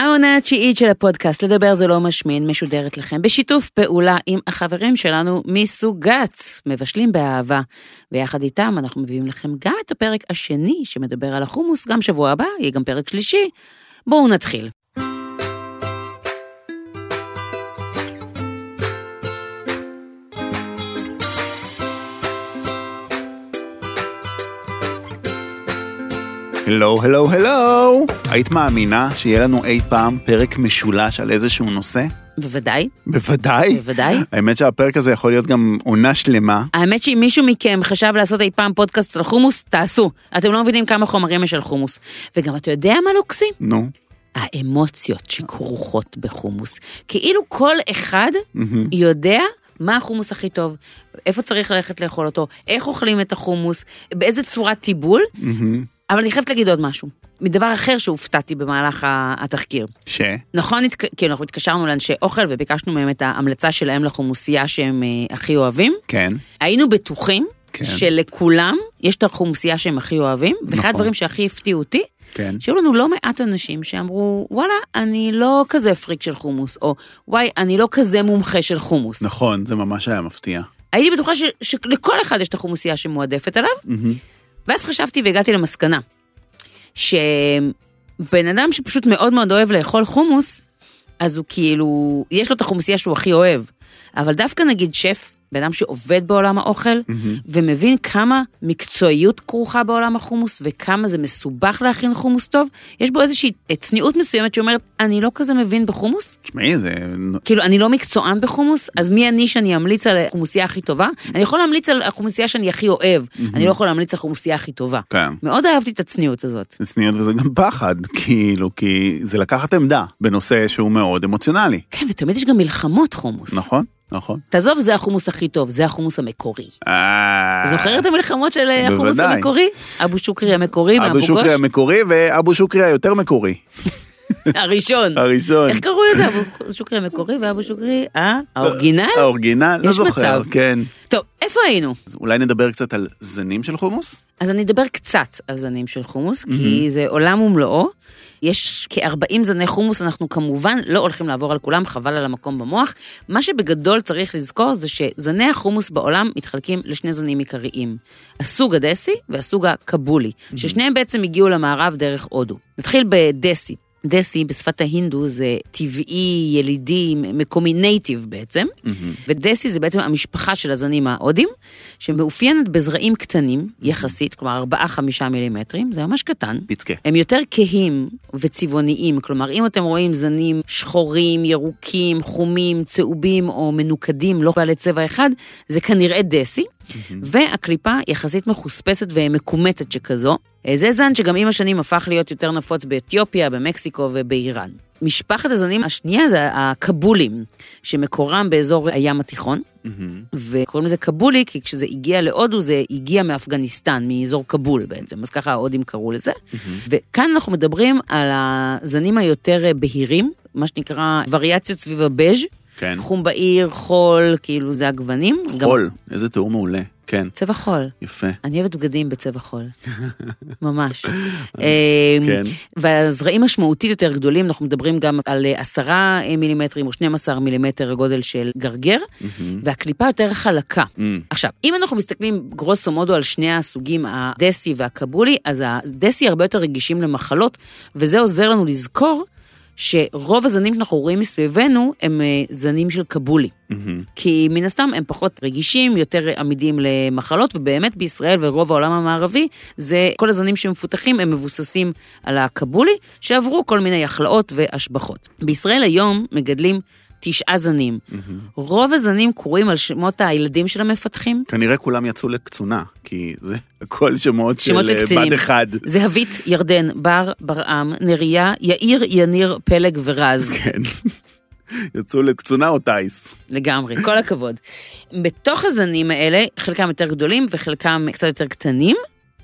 העונה התשיעית של הפודקאסט, לדבר זה לא משמין, משודרת לכם בשיתוף פעולה עם החברים שלנו מסוגת, מבשלים באהבה. ויחד איתם אנחנו מביאים לכם גם את הפרק השני שמדבר על החומוס, גם שבוע הבא, יהיה גם פרק שלישי. בואו נתחיל. הלו, הלו, הלו! היית מאמינה שיהיה לנו אי פעם פרק משולש על איזשהו נושא? בוודאי, בוודאי. בוודאי. האמת שהפרק הזה יכול להיות גם עונה שלמה. האמת שאם מישהו מכם חשב לעשות אי פעם פודקאסט על חומוס, תעשו. אתם לא מבינים כמה חומרים יש על חומוס. וגם אתה יודע מה לוקסי? נו, האמוציות שכרוכות בחומוס. כאילו כל אחד יודע מה החומוס הכי טוב, איפה צריך ללכת לאכול אותו, איך אוכלים את החומוס, באיזה צורת טיבול. אבל אני חייבת להגיד עוד משהו, מדבר אחר שהופתעתי במהלך התחקיר. ש? נכון, התק- כאילו אנחנו התקשרנו לאנשי אוכל וביקשנו מהם את ההמלצה שלהם לחומוסייה שהם אה, הכי אוהבים. כן. היינו בטוחים כן. שלכולם יש את החומוסייה שהם הכי אוהבים, ואחד נכון. הדברים שהכי הפתיעו אותי, כן. שהיו לנו לא מעט אנשים שאמרו, וואלה, אני לא כזה פריק של חומוס, או וואי, אני לא כזה מומחה של חומוס. נכון, זה ממש היה מפתיע. הייתי בטוחה ש- שלכל אחד יש את החומוסייה שמועדפת עליו, ואז חשבתי והגעתי למסקנה, שבן אדם שפשוט מאוד מאוד אוהב לאכול חומוס, אז הוא כאילו, יש לו את החומוסייה שהוא הכי אוהב, אבל דווקא נגיד שף, בן אדם שעובד בעולם האוכל, ומבין כמה מקצועיות כרוכה בעולם החומוס, וכמה זה מסובך להכין חומוס טוב, יש בו איזושהי צניעות מסוימת שאומרת, אני לא כזה מבין בחומוס, תשמעי, זה... כאילו, אני לא מקצוען בחומוס, אז מי אני שאני אמליץ על החומוסייה הכי טובה? אני יכול להמליץ על החומוסייה שאני הכי אוהב, אני לא יכול להמליץ על החומוסייה הכי טובה. כן. מאוד אהבתי את הצניעות הזאת. זה צניעות וזה גם פחד, כאילו, כי זה לקחת עמדה בנושא שהוא מאוד אמוציונלי. כן, ותמיד יש גם מלחמות חומוס. נכון? נכון. תעזוב, זה החומוס הכי טוב, זה החומוס המקורי. אה, זוכר את המלחמות של אה, החומוס. המקורי? אבו שוקרי המקורי אבו מאבו שוקרי גוש? המקורי ואבו שוקרי היותר מקורי. הראשון. הראשון. איך קראו לזה? אבו שוקרי המקורי ואבו שוקרי, אה? האורגינל? האורגינל? לא זוכר, מצב. כן. טוב, איפה היינו? אז אולי נדבר קצת על זנים של חומוס? אז אני אדבר קצת על זנים של חומוס, כי זה עולם ומלואו. יש כ-40 זני חומוס, אנחנו כמובן לא הולכים לעבור על כולם, חבל על המקום במוח. מה שבגדול צריך לזכור זה שזני החומוס בעולם מתחלקים לשני זנים עיקריים. הסוג הדסי והסוג הקבולי, ששניהם בעצם הגיעו למערב דרך הודו. נתחיל בדסי. דסי בשפת ההינדו זה טבעי, ילידי, מקומי, נייטיב בעצם, ודסי זה בעצם המשפחה של הזנים ההודים, שמאופיינת בזרעים קטנים יחסית, כלומר 4-5 מילימטרים, זה ממש קטן. פיצקה. הם יותר כהים וצבעוניים, כלומר אם אתם רואים זנים שחורים, ירוקים, חומים, צהובים או מנוקדים, לא בעלי צבע אחד, זה כנראה דסי, והקליפה יחסית מחוספסת ומקומטת שכזו. אה, זה זן שגם עם השנים הפך להיות יותר נפוץ באתיופיה, במקסיקו ובאיראן. משפחת הזנים השנייה זה הקבולים, שמקורם באזור הים התיכון, וקוראים לזה קבולי, כי כשזה הגיע להודו זה הגיע מאפגניסטן, מאזור קבול בעצם, אז ככה ההודים קראו לזה. וכאן אנחנו מדברים על הזנים היותר בהירים, מה שנקרא וריאציות סביב הבז', כן. חום בהיר, חול, כאילו זה הגוונים. גם חול, איזה תיאור מעולה. כן, צבע חול. יפה. אני אוהבת בגדים בצבע חול, ממש. אמ, כן. והזרעים משמעותית יותר גדולים, אנחנו מדברים גם על אה, עשרה מילימטרים או 12 מילימטר גודל של גרגר, והקליפה יותר חלקה. עכשיו, אם אנחנו מסתכלים גרוסו מודו על שני הסוגים, הדסי והקבולי, אז הדסי הרבה יותר רגישים למחלות, וזה עוזר לנו לזכור שרוב הזנים שאנחנו רואים מסביבנו הם אה, זנים של קבולי. מהמם. כי מן הסתם הם פחות רגישים, יותר עמידים למחלות, ובאמת בישראל ורוב העולם המערבי, זה כל הזנים שמפותחים הם מבוססים על הקבולי, שעברו כל מיני הכלאות והשבחות. בישראל היום מגדלים תשעה זנים. רוב הזנים קרויים על שמות הילדים של המפתחים. כנראה כולם יצאו לקצונה, כי זה הכל שמות של שמות של אה, קצינים. בד אחד. זהבית, ירדן, בר, ברעם, נריה, יאיר, יניר, פלג ורז. כן. יצאו לקצונה או טיס. לגמרי, כל הכבוד. בתוך הזנים האלה, חלקם יותר גדולים וחלקם קצת יותר קטנים.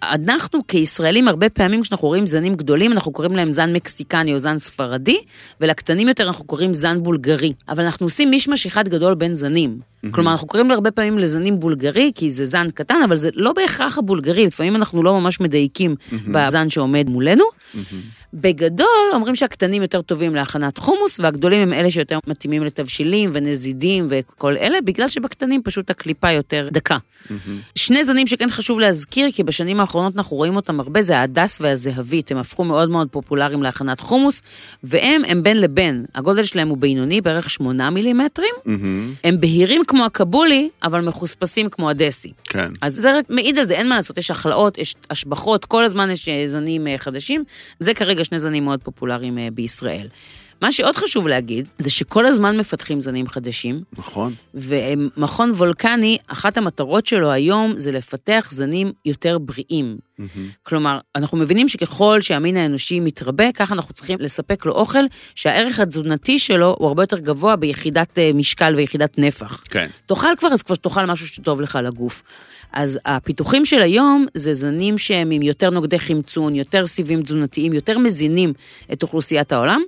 אנחנו כישראלים, הרבה פעמים כשאנחנו רואים זנים גדולים, אנחנו קוראים להם זן מקסיקני או זן ספרדי, ולקטנים יותר אנחנו קוראים זן בולגרי. אבל אנחנו עושים מישמש אחד גדול בין זנים. כלומר, אנחנו קוראים הרבה פעמים לזנים בולגרי, כי זה זן קטן, אבל זה לא בהכרח הבולגרי, לפעמים אנחנו לא ממש מדייקים בזן שעומד מולנו. בגדול, אומרים שהקטנים יותר טובים להכנת חומוס, והגדולים הם אלה שיותר מתאימים לתבשילים ונזידים וכל אלה, בגלל שבקטנים פשוט הקליפה יותר דקה. שני זנים שכן חשוב להזכיר, כי בשנים האחרונות אנחנו רואים אותם הרבה, זה ההדס והזהבית, הם הפכו מאוד מאוד פופולריים להכנת חומוס, והם, הם בין לבין, הגודל שלהם הוא בינוני, בערך 8 מילימטרים, מהמם. הם בהירים כמו הקבולי, אבל מחוספסים כמו הדסי. כן. אז זה רק מעיד על זה, אין מה לעשות, יש הכלאות, יש השבחות, כל הזמן יש אה, זנים אה, חדשים. זה כרגע שני זנים מאוד פופולריים אה, בישראל. מה שעוד חשוב להגיד, זה שכל הזמן מפתחים זנים חדשים, נכון. ומכון וולקני, אחת המטרות שלו היום זה לפתח זנים יותר בריאים. מהמם. כלומר, אנחנו מבינים שככל שהמין האנושי מתרבה, ככה אנחנו צריכים לספק לו אוכל שהערך התזונתי שלו הוא הרבה יותר גבוה ביחידת אה, משקל ויחידת נפח. כן. תאכל כבר, אז כבר תאכל משהו שטוב לך לגוף. אז הפיתוחים של היום זה זנים שהם עם יותר נוגדי חמצון, יותר סיבים תזונתיים, יותר מזינים את אוכלוסיית העולם.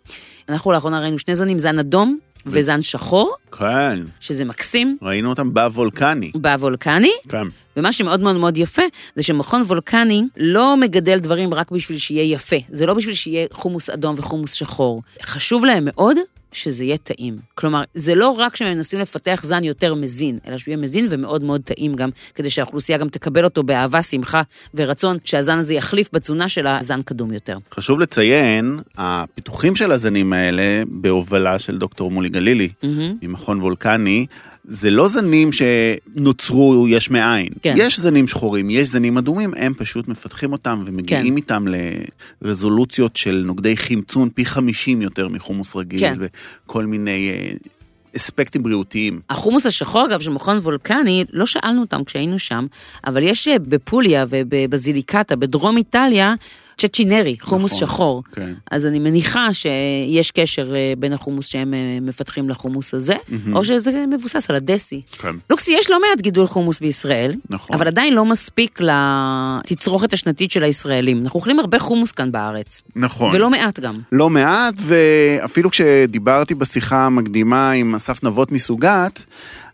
אנחנו לאחרונה ראינו שני זנים, זן אדום וזן שחור, כן. שזה מקסים, ראינו אותם בוולקני. בוולקני. כן. ומה שמאוד מאוד מאוד יפה, זה שמכון וולקני לא מגדל דברים רק בשביל שיהיה יפה. זה לא בשביל שיהיה חומוס אדום וחומוס שחור. חשוב להם מאוד שזה יהיה טעים. כלומר, זה לא רק שהם מנסים לפתח זן יותר מזין, אלא שהוא יהיה מזין ומאוד מאוד טעים גם, כדי שהאוכלוסייה גם תקבל אותו באהבה, שמחה ורצון, שהזן הזה יחליף בתזונה שלה זן קדום יותר. חשוב לציין, הפיתוחים של הזנים האלה, בהובלה של דוקטור מולי גלילי, מהמם. ממכון וולקני, זה לא זנים שנוצרו יש מאין. כן. יש זנים שחורים, יש זנים אדומים, הם פשוט מפתחים אותם ומגיעים כן. איתם לרזולוציות של נוגדי חמצון פי 50 יותר מחומוס רגיל, כן. וכל מיני אה, אספקטים בריאותיים. החומוס השחור, אגב, של מכון וולקני, לא שאלנו אותם כשהיינו שם, אבל יש אה, בפוליה ובבזיליקטה, בדרום איטליה, צ'צ'ינרי, חומוס נכון, שחור. כן. אז אני מניחה שיש קשר אה, בין החומוס שהם אה, מפתחים לחומוס הזה, או שזה מבוסס על הדסי. כן. לוקסי, יש לא מעט גידול חומוס בישראל, נכון. אבל עדיין לא מספיק לתצרוכת השנתית של הישראלים. אנחנו אוכלים הרבה חומוס כאן בארץ, נכון. ולא מעט גם. לא מעט, ואפילו כשדיברתי בשיחה המקדימה עם אסף נבות מסוגת,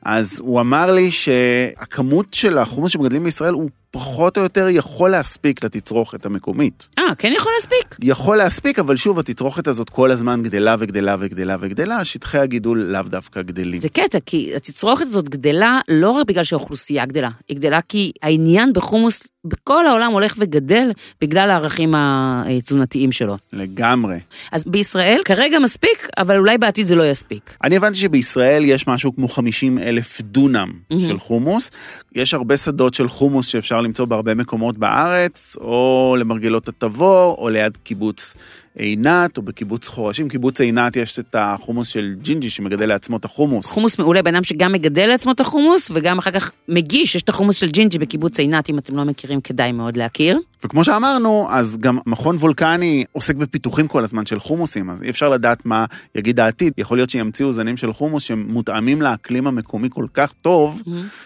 אז הוא אמר לי שהכמות של החומוס שמגדלים בישראל הוא פחות או יותר יכול להספיק לתצרוכת המקומית. אה, כן יכול להספיק? יכול להספיק, אבל שוב, התצרוכת הזאת כל הזמן גדלה וגדלה וגדלה וגדלה, שטחי הגידול לאו דווקא גדלים. זה קטע, כי התצרוכת הזאת גדלה לא רק בגלל שהאוכלוסייה גדלה, היא גדלה כי העניין בחומוס בכל העולם הולך וגדל בגלל הערכים התזונתיים שלו. לגמרי. אז בישראל כרגע מספיק, אבל אולי בעתיד זה לא יספיק. אני הבנתי שבישראל יש משהו כמו 50 אלף דונם של חומוס. יש הרבה שדות של חומוס שאפשר למצוא בהרבה מקומות בארץ, או למרגלות התבור, או ליד קיבוץ עינת, או בקיבוץ חורשים. קיבוץ עינת יש את החומוס של ג'ינג'י שמגדל לעצמו את החומוס. חומוס מעולה, בן אדם שגם מגדל לעצמו את החומוס, וגם אחר כך מגיש, יש את החומוס של ג'ינג'י בקיבוץ עינת, אם אתם לא מכירים, כדאי מאוד להכיר. וכמו שאמרנו, אז גם מכון וולקני עוסק בפיתוחים כל הזמן של חומוסים, אז אי אפשר לדעת מה יגיד העתיד. יכול להיות שימציאו זנים של חומוס שמותאמים לאקלים המקומי כל כך טוב,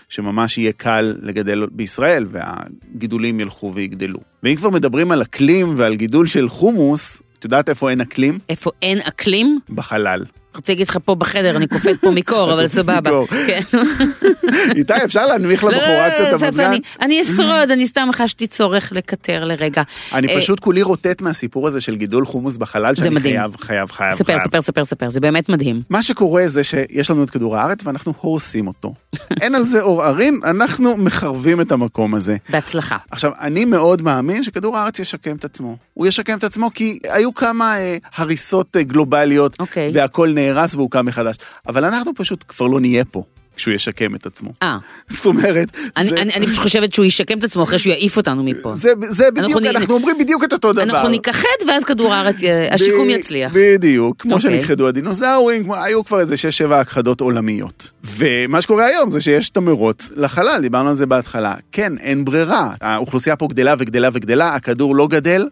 שממש יהיה קל לגדל בישראל, והגידולים ילכו ויגדלו. ואם כבר מדברים על אקלים ועל גידול של חומוס, את יודעת איפה אין אקלים? איפה אין אקלים? בחלל. רציתי להגיד לך פה בחדר, אני קופאת פה מקור, אבל סבבה. כן. איתי, אפשר להנמיך לא, לא, לבחורה לא, קצת את לא, המזגן? אני- אשרוד, אני סתם חשתי צורך לקטר לרגע. אני אה, פשוט כולי רוטט מהסיפור הזה של גידול חומוס בחלל, שאני. חייב, חייב, חייב, ספר. ספר, ספר, ספר, זה באמת מדהים. מה שקורה זה שיש לנו את כדור הארץ ואנחנו הורסים אותו. אין על זה עוררין, אנחנו מחרבים את המקום הזה. בהצלחה. עכשיו, אני מאוד מאמין שכדור הארץ ישקם את עצמו. הוא ישקם את עצמו כי היו כמה אה, הריסות אה, גלובליות, אוקיי. והכל נהרס והוא קם מחדש. אבל אנחנו פשוט כבר לא נהיה פה כשהוא ישקם את עצמו. אה, זאת אומרת, אני- זה, אני אני פשוט חושבת שהוא ישקם את עצמו אחרי שהוא יעיף אותנו מפה. זה, זה בדיוק, אנחנו אומרים בדיוק את אותו דבר. אנחנו נכחד ואז כדור הארץ, השיקום יצליח. בדיוק, כמו אוקיי. שנכחדו הדינוזאורים, היו כבר איזה 6-7 הכחדות עולמיות. ומה שקורה היום זה שיש את המרוץ לחלל, דיברנו על זה בהתחלה. כן, אין ברירה. האוכלוסייה פה גדלה וגדלה וגדלה, הכדור לא גדל.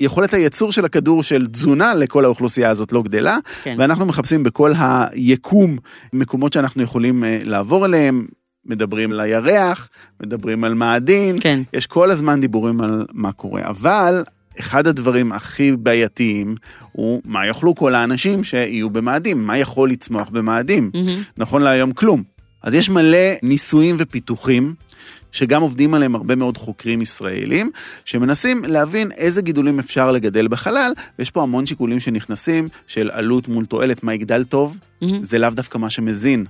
יכולת הייצור של הכדור של תזונה לכל האוכלוסייה הזאת לא גדלה, כן. ואנחנו מחפשים בכל היקום מקומות שאנחנו יכולים אה, לעבור אליהם. מדברים על הירח, מדברים על מאדים, כן. יש כל הזמן דיבורים על מה קורה, אבל אחד הדברים הכי בעייתיים הוא מה יאכלו כל האנשים שיהיו במאדים, מה יכול לצמוח במאדים. מהמם. נכון להיום כלום. אז יש מלא ניסויים ופיתוחים. שגם עובדים עליהם הרבה מאוד חוקרים ישראלים, שמנסים להבין איזה גידולים אפשר לגדל בחלל, ויש פה המון שיקולים שנכנסים, של עלות מול תועלת, מה יגדל טוב, מהמם. זה לאו דווקא מה שמזין.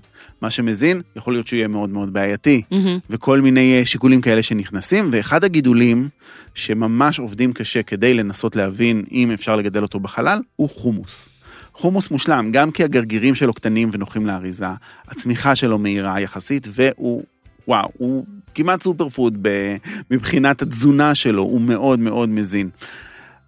מה שמזין, יכול להיות שהוא יהיה מאוד מאוד בעייתי. מהמם. וכל מיני אה, שיקולים כאלה שנכנסים, ואחד הגידולים שממש עובדים קשה כדי לנסות להבין אם אפשר לגדל אותו בחלל, הוא חומוס. חומוס מושלם, גם כי הגרגירים שלו קטנים ונוחים לאריזה, הצמיחה שלו מהירה יחסית, והוא, וואו, הוא כמעט סופר פוד מבחינת התזונה שלו, הוא מאוד מאוד מזין.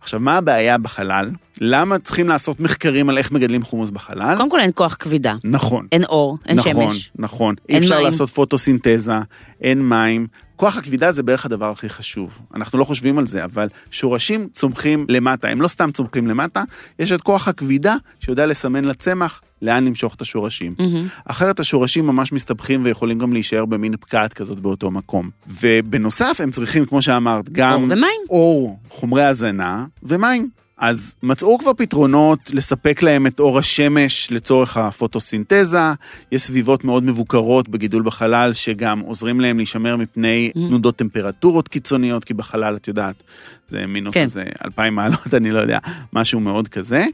עכשיו, מה הבעיה בחלל? למה צריכים לעשות מחקרים על איך מגדלים חומוס בחלל? קודם כל אין כוח כבידה, נכון. אין אור, אין נכון, שמש. נכון. אין אי אפשר מים. לעשות פוטוסינתזה, אין מים. כוח הכבידה זה בערך הדבר הכי חשוב. אנחנו לא חושבים על זה, אבל שורשים צומחים למטה, הם לא סתם צומחים למטה, יש את כוח הכבידה שיודע לסמן לצמח לאן למשוך את השורשים. מהמם. אחרת השורשים ממש מסתבכים ויכולים גם להישאר במין פקעת כזאת באותו מקום. ובנוסף הם צריכים, כמו שאמרת, גם... אור ומים. אור, חומרי הזנה ומים. אז מצאו כבר פתרונות לספק להם את אור השמש לצורך הפוטוסינתזה, יש סביבות מאוד מבוקרות בגידול בחלל שגם עוזרים להם להישמר מפני Mm. תנודות טמפרטורות קיצוניות, כי בחלל, את יודעת, זה מינוס כן. איזה אלפיים מעלות, אני לא יודע, משהו מאוד כזה.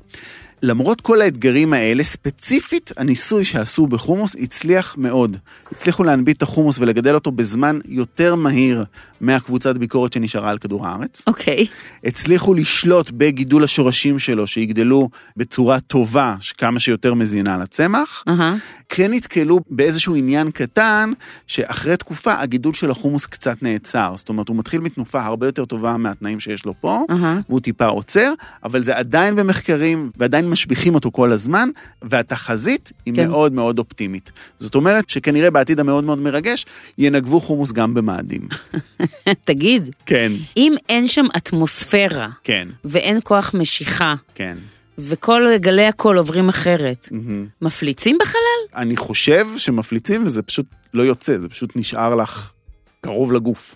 למרות כל האתגרים האלה, ספציפית הניסוי שעשו בחומוס הצליח מאוד. הצליחו להנביט את החומוס ולגדל אותו בזמן יותר מהיר מהקבוצת ביקורת שנשארה על כדור הארץ. אוקיי. הצליחו לשלוט בגידול השורשים שלו, שיגדלו בצורה טובה, כמה שיותר מזינה לצמח. אהה. כן נתקלו באיזשהו עניין קטן, שאחרי תקופה הגידול של החומוס קצת נעצר. זאת אומרת, הוא מתחיל מתנופה הרבה יותר טובה מהתנאים שיש לו פה, אהה. והוא טיפה עוצר, אבל זה עדיין במחקרים, ועדיין משביחים אותו כל הזמן, והתחזית היא כן. מאוד מאוד אופטימית. זאת אומרת שכנראה בעתיד המאוד מאוד מרגש, ינגבו חומוס גם במאדים. תגיד, כן, אם אין שם אטמוספירה כן, ואין כוח משיכה, כן. וכל גלי הקול עוברים אחרת, מהמם. מפליצים בחלל? אני חושב שמפליצים וזה פשוט לא יוצא, זה פשוט נשאר לך קרוב לגוף.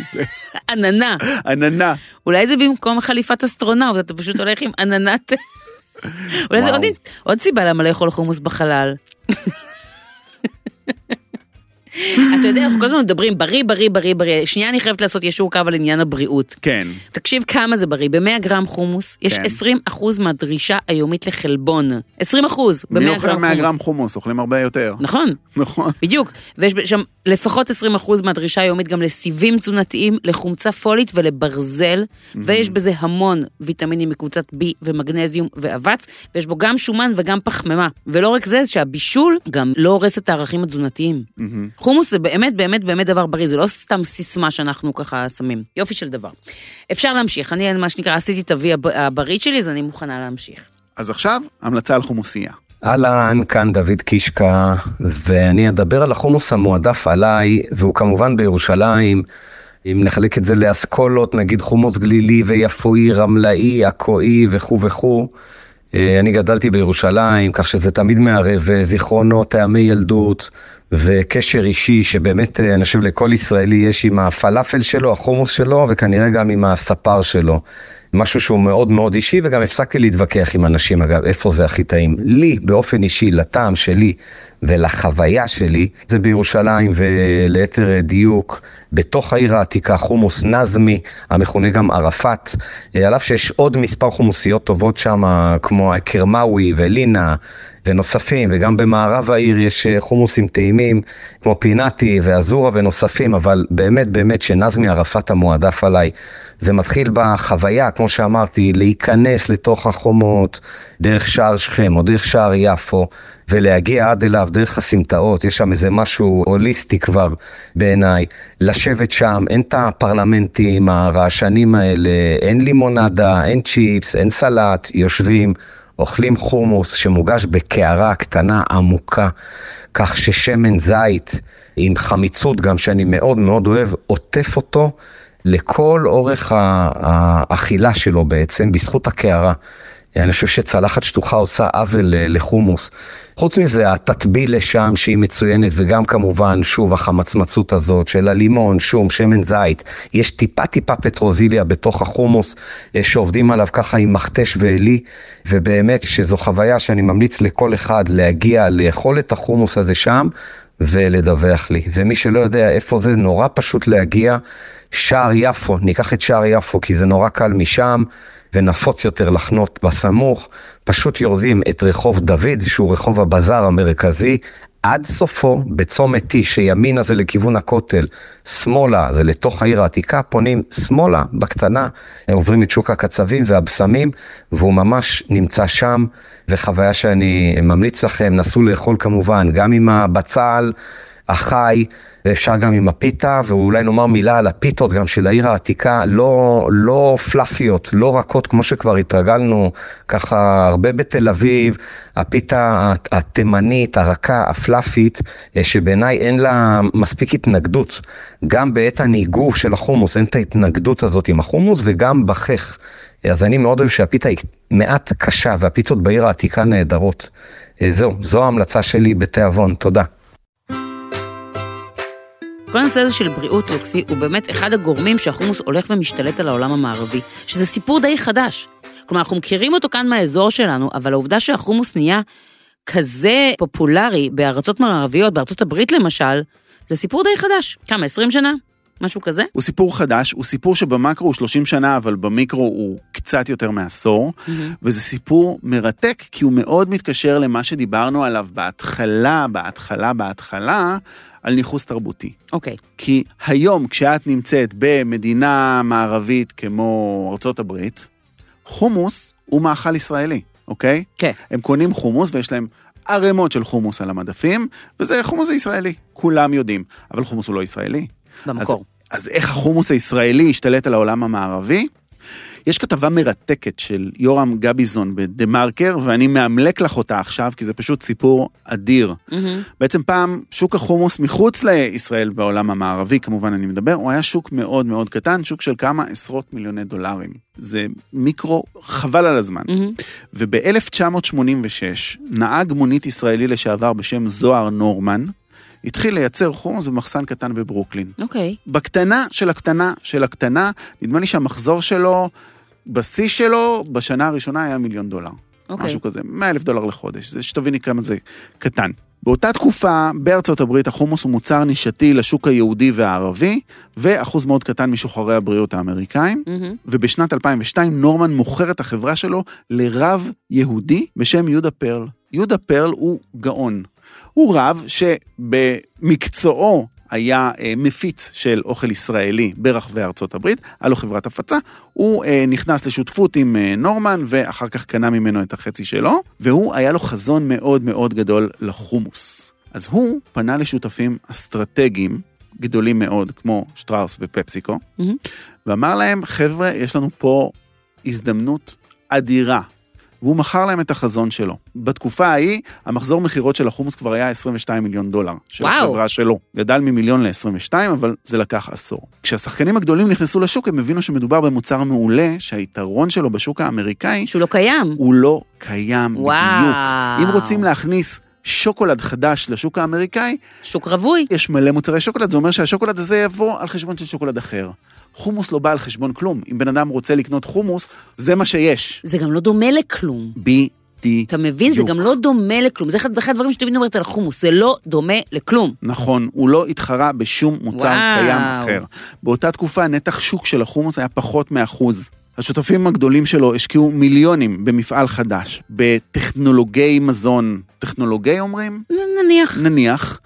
עננה. עננה. אולי זה במקום חליפת אסטרונאוט, אתה פשוט הולך עם עננת... אולי זה עוד סיבה למה לאכול חומוס בחלל. אתה יודע, אנחנו כל הזמן מדברים בריא, בריא, בריא, בריא. שנייה אני חייבת לעשות ישור קו על עניין הבריאות. כן, תקשיב כמה זה בריא, ב-100 גרם חומוס יש כן. 20 אחוז מהדרישה היומית לחלבון. 20 אחוז ב-100 מי גרם אוכל חומוס. 100 גרם חומוס? אוכלים הרבה יותר. נכון, נכון. בדיוק. ויש שם לפחות 20 אחוז מהדרישה היומית גם לסיבים תזונתיים, לחומצה פולית ולברזל, ויש בזה המון ויטמינים מקבוצת B ומגנזיום ואבץ, ויש בו גם שומן וגם פחמימה. ולא רק זה, שהבישול גם לא הורס את הערכים התזונתיים. חומוס זה באמת באמת באמת דבר בריא, זה לא סתם סיסמה שאנחנו ככה שמים. יופי של דבר. אפשר להמשיך, אני מה שנקרא עשיתי את ה-V הב- הבריא שלי, אז אני מוכנה להמשיך. אז עכשיו, המלצה על חומוסייה. אהלן, כאן דוד קישקה, ואני אדבר על החומוס המועדף עליי, והוא כמובן בירושלים. אם נחלק את זה לאסכולות, נגיד חומוס גלילי ויפואי, רמלאי, עכואי וכו' וכו'. אה, אני גדלתי בירושלים, כך שזה תמיד מערב אה, זיכרונות, טעמי ילדות וקשר אישי שבאמת אה, אני חושב לכל ישראלי יש עם הפלאפל שלו, החומוס שלו וכנראה גם עם הספר שלו. משהו שהוא מאוד מאוד אישי, וגם הפסקתי להתווכח עם אנשים, אגב, איפה זה הכי טעים. לי, באופן אישי, לטעם שלי ולחוויה שלי, זה בירושלים, וליתר דיוק, בתוך העיר העתיקה, חומוס נזמי, המכונה גם ערפאת, על אף שיש עוד מספר חומוסיות טובות שם, כמו הקרמאווי ולינה. ונוספים, וגם במערב העיר יש אה, חומוסים טעימים, כמו פינאטי ואזורה ונוספים, אבל באמת באמת שנזמי ערפאת המועדף עליי. זה מתחיל בחוויה, כמו שאמרתי, להיכנס לתוך החומות, דרך שער שכם או דרך שער יפו, ולהגיע עד אליו דרך הסמטאות, יש שם איזה משהו הוליסטי כבר בעיניי. לשבת שם, אין את הפרלמנטים הרעשנים האלה, אין לימונדה, אין צ'יפס, אין סלט, יושבים. אוכלים חומוס שמוגש בקערה קטנה עמוקה, כך ששמן זית עם חמיצות גם שאני מאוד מאוד אוהב, עוטף אותו לכל אורך האכילה שלו בעצם, בזכות הקערה. אני חושב שצלחת שטוחה עושה עוול לחומוס. חוץ מזה, התטבילה שם שהיא מצוינת, וגם כמובן, שוב, החמצמצות הזאת של הלימון, שום, שמן זית. יש טיפה טיפה פטרוזיליה בתוך החומוס, אה, שעובדים עליו ככה עם מכתש ועלי, ובאמת שזו חוויה שאני ממליץ לכל אחד להגיע, לאכול את החומוס הזה שם, ולדווח לי. ומי שלא יודע איפה זה, נורא פשוט להגיע. שער יפו, ניקח את שער יפו כי זה נורא קל משם. ונפוץ יותר לחנות בסמוך, פשוט יורדים את רחוב דוד, שהוא רחוב הבזאר המרכזי, עד סופו בצומת T, שימינה זה לכיוון הכותל, שמאלה זה לתוך העיר העתיקה, פונים שמאלה בקטנה, הם עוברים את שוק הקצבים והבשמים, והוא ממש נמצא שם, וחוויה שאני ממליץ לכם, נסו לאכול כמובן, גם עם הבצל החי. ואפשר גם עם הפיתה, ואולי נאמר מילה על הפיתות גם של העיר העתיקה, לא, לא פלאפיות, לא רכות כמו שכבר התרגלנו, ככה הרבה בתל אביב, הפיתה התימנית, הרכה, הפלאפית, אה, שבעיניי אין לה מספיק התנגדות. גם בעת הניגוף של החומוס אין את ההתנגדות הזאת עם החומוס, וגם בחך. אז אני מאוד אוהב שהפיתה היא מעט קשה, והפיתות בעיר העתיקה נהדרות. אה, זהו, זו ההמלצה שלי בתיאבון, תודה. כל הנושא הזה של בריאות לוקסי הוא באמת אחד הגורמים שהחומוס הולך ומשתלט על העולם המערבי, שזה סיפור די חדש. כלומר, אנחנו מכירים אותו כאן מהאזור שלנו, אבל העובדה שהחומוס נהיה כזה פופולרי בארצות מערביות, בארצות הברית למשל, זה סיפור די חדש. כמה, 20 שנה? משהו כזה? הוא סיפור חדש, הוא סיפור שבמקרו הוא 30 שנה, אבל במיקרו הוא קצת יותר מעשור, mm-hmm. וזה סיפור מרתק, כי הוא מאוד מתקשר למה שדיברנו עליו בהתחלה, בהתחלה, בהתחלה, על ניכוס תרבותי. אוקיי. Okay. כי היום, כשאת נמצאת במדינה מערבית כמו ארצות הברית, חומוס הוא מאכל ישראלי, אוקיי? כן. Okay. הם קונים חומוס ויש להם ערימות של חומוס על המדפים, וזה חומוס ישראלי, כולם יודעים, אבל חומוס הוא לא ישראלי. במקור. אז, אז איך החומוס הישראלי השתלט על העולם המערבי? יש כתבה מרתקת של יורם גביזון בדה מרקר, ואני מאמלק לך אותה עכשיו, כי זה פשוט סיפור אדיר. Mm-hmm. בעצם פעם שוק החומוס מחוץ לישראל בעולם המערבי, כמובן אני מדבר, הוא היה שוק מאוד מאוד קטן, שוק של כמה עשרות מיליוני דולרים. זה מיקרו, חבל על הזמן. Mm-hmm. וב-1986, נהג מונית ישראלי לשעבר בשם זוהר נורמן, התחיל לייצר חומוס במחסן קטן בברוקלין. אוקיי. Okay. בקטנה של הקטנה של הקטנה, נדמה לי שהמחזור שלו, בשיא שלו, בשנה הראשונה היה מיליון דולר. אוקיי. Okay. משהו כזה, 100 אלף דולר לחודש, זה שתביני כמה זה קטן. באותה תקופה, בארצות הברית החומוס הוא מוצר נישתי לשוק היהודי והערבי, ואחוז מאוד קטן משוחררי הבריאות האמריקאים. Mm-hmm. ובשנת 2002 נורמן מוכר את החברה שלו לרב יהודי בשם יהודה פרל. יהודה פרל הוא גאון. הוא רב שבמקצועו היה אה, מפיץ של אוכל ישראלי ברחבי ארצות הברית, היה לו חברת הפצה, הוא אה, נכנס לשותפות עם אה, נורמן ואחר כך קנה ממנו את החצי שלו, והוא היה לו חזון מאוד מאוד גדול לחומוס. אז הוא פנה לשותפים אסטרטגיים גדולים מאוד, כמו שטראוס ופפסיקו, mm-hmm. ואמר להם, חבר'ה, יש לנו פה הזדמנות אדירה והוא מכר להם את החזון שלו. בתקופה ההיא, המחזור מכירות של החומוס כבר היה 22 מיליון דולר. של וואו. החברה שלו. גדל ממיליון ל-22, אבל זה לקח עשור. כשהשחקנים הגדולים נכנסו לשוק, הם הבינו שמדובר במוצר מעולה, שהיתרון שלו בשוק האמריקאי... שהוא לא קיים. הוא לא קיים וואו. בדיוק. אם רוצים להכניס שוקולד חדש לשוק האמריקאי, שוק רווי. יש מלא מוצרי שוקולד, זה אומר שהשוקולד הזה יבוא על חשבון של שוקולד אחר. חומוס לא בא על חשבון כלום. אם בן אדם רוצה לקנות חומוס, זה מה שיש. זה גם לא דומה לכלום. בדיוק. אתה מבין? זה גם לא דומה לכלום. זה אחד זה אחד הדברים שתמיד אומרת על החומוס, זה לא דומה לכלום. נכון, הוא לא התחרה בשום מוצר וואו. קיים אחר. באותה תקופה נתח שוק של החומוס היה פחות מאחוז. השותפים הגדולים שלו השקיעו מיליונים במפעל חדש, בטכנולוגי מזון, טכנולוגי אומרים? נניח. נניח,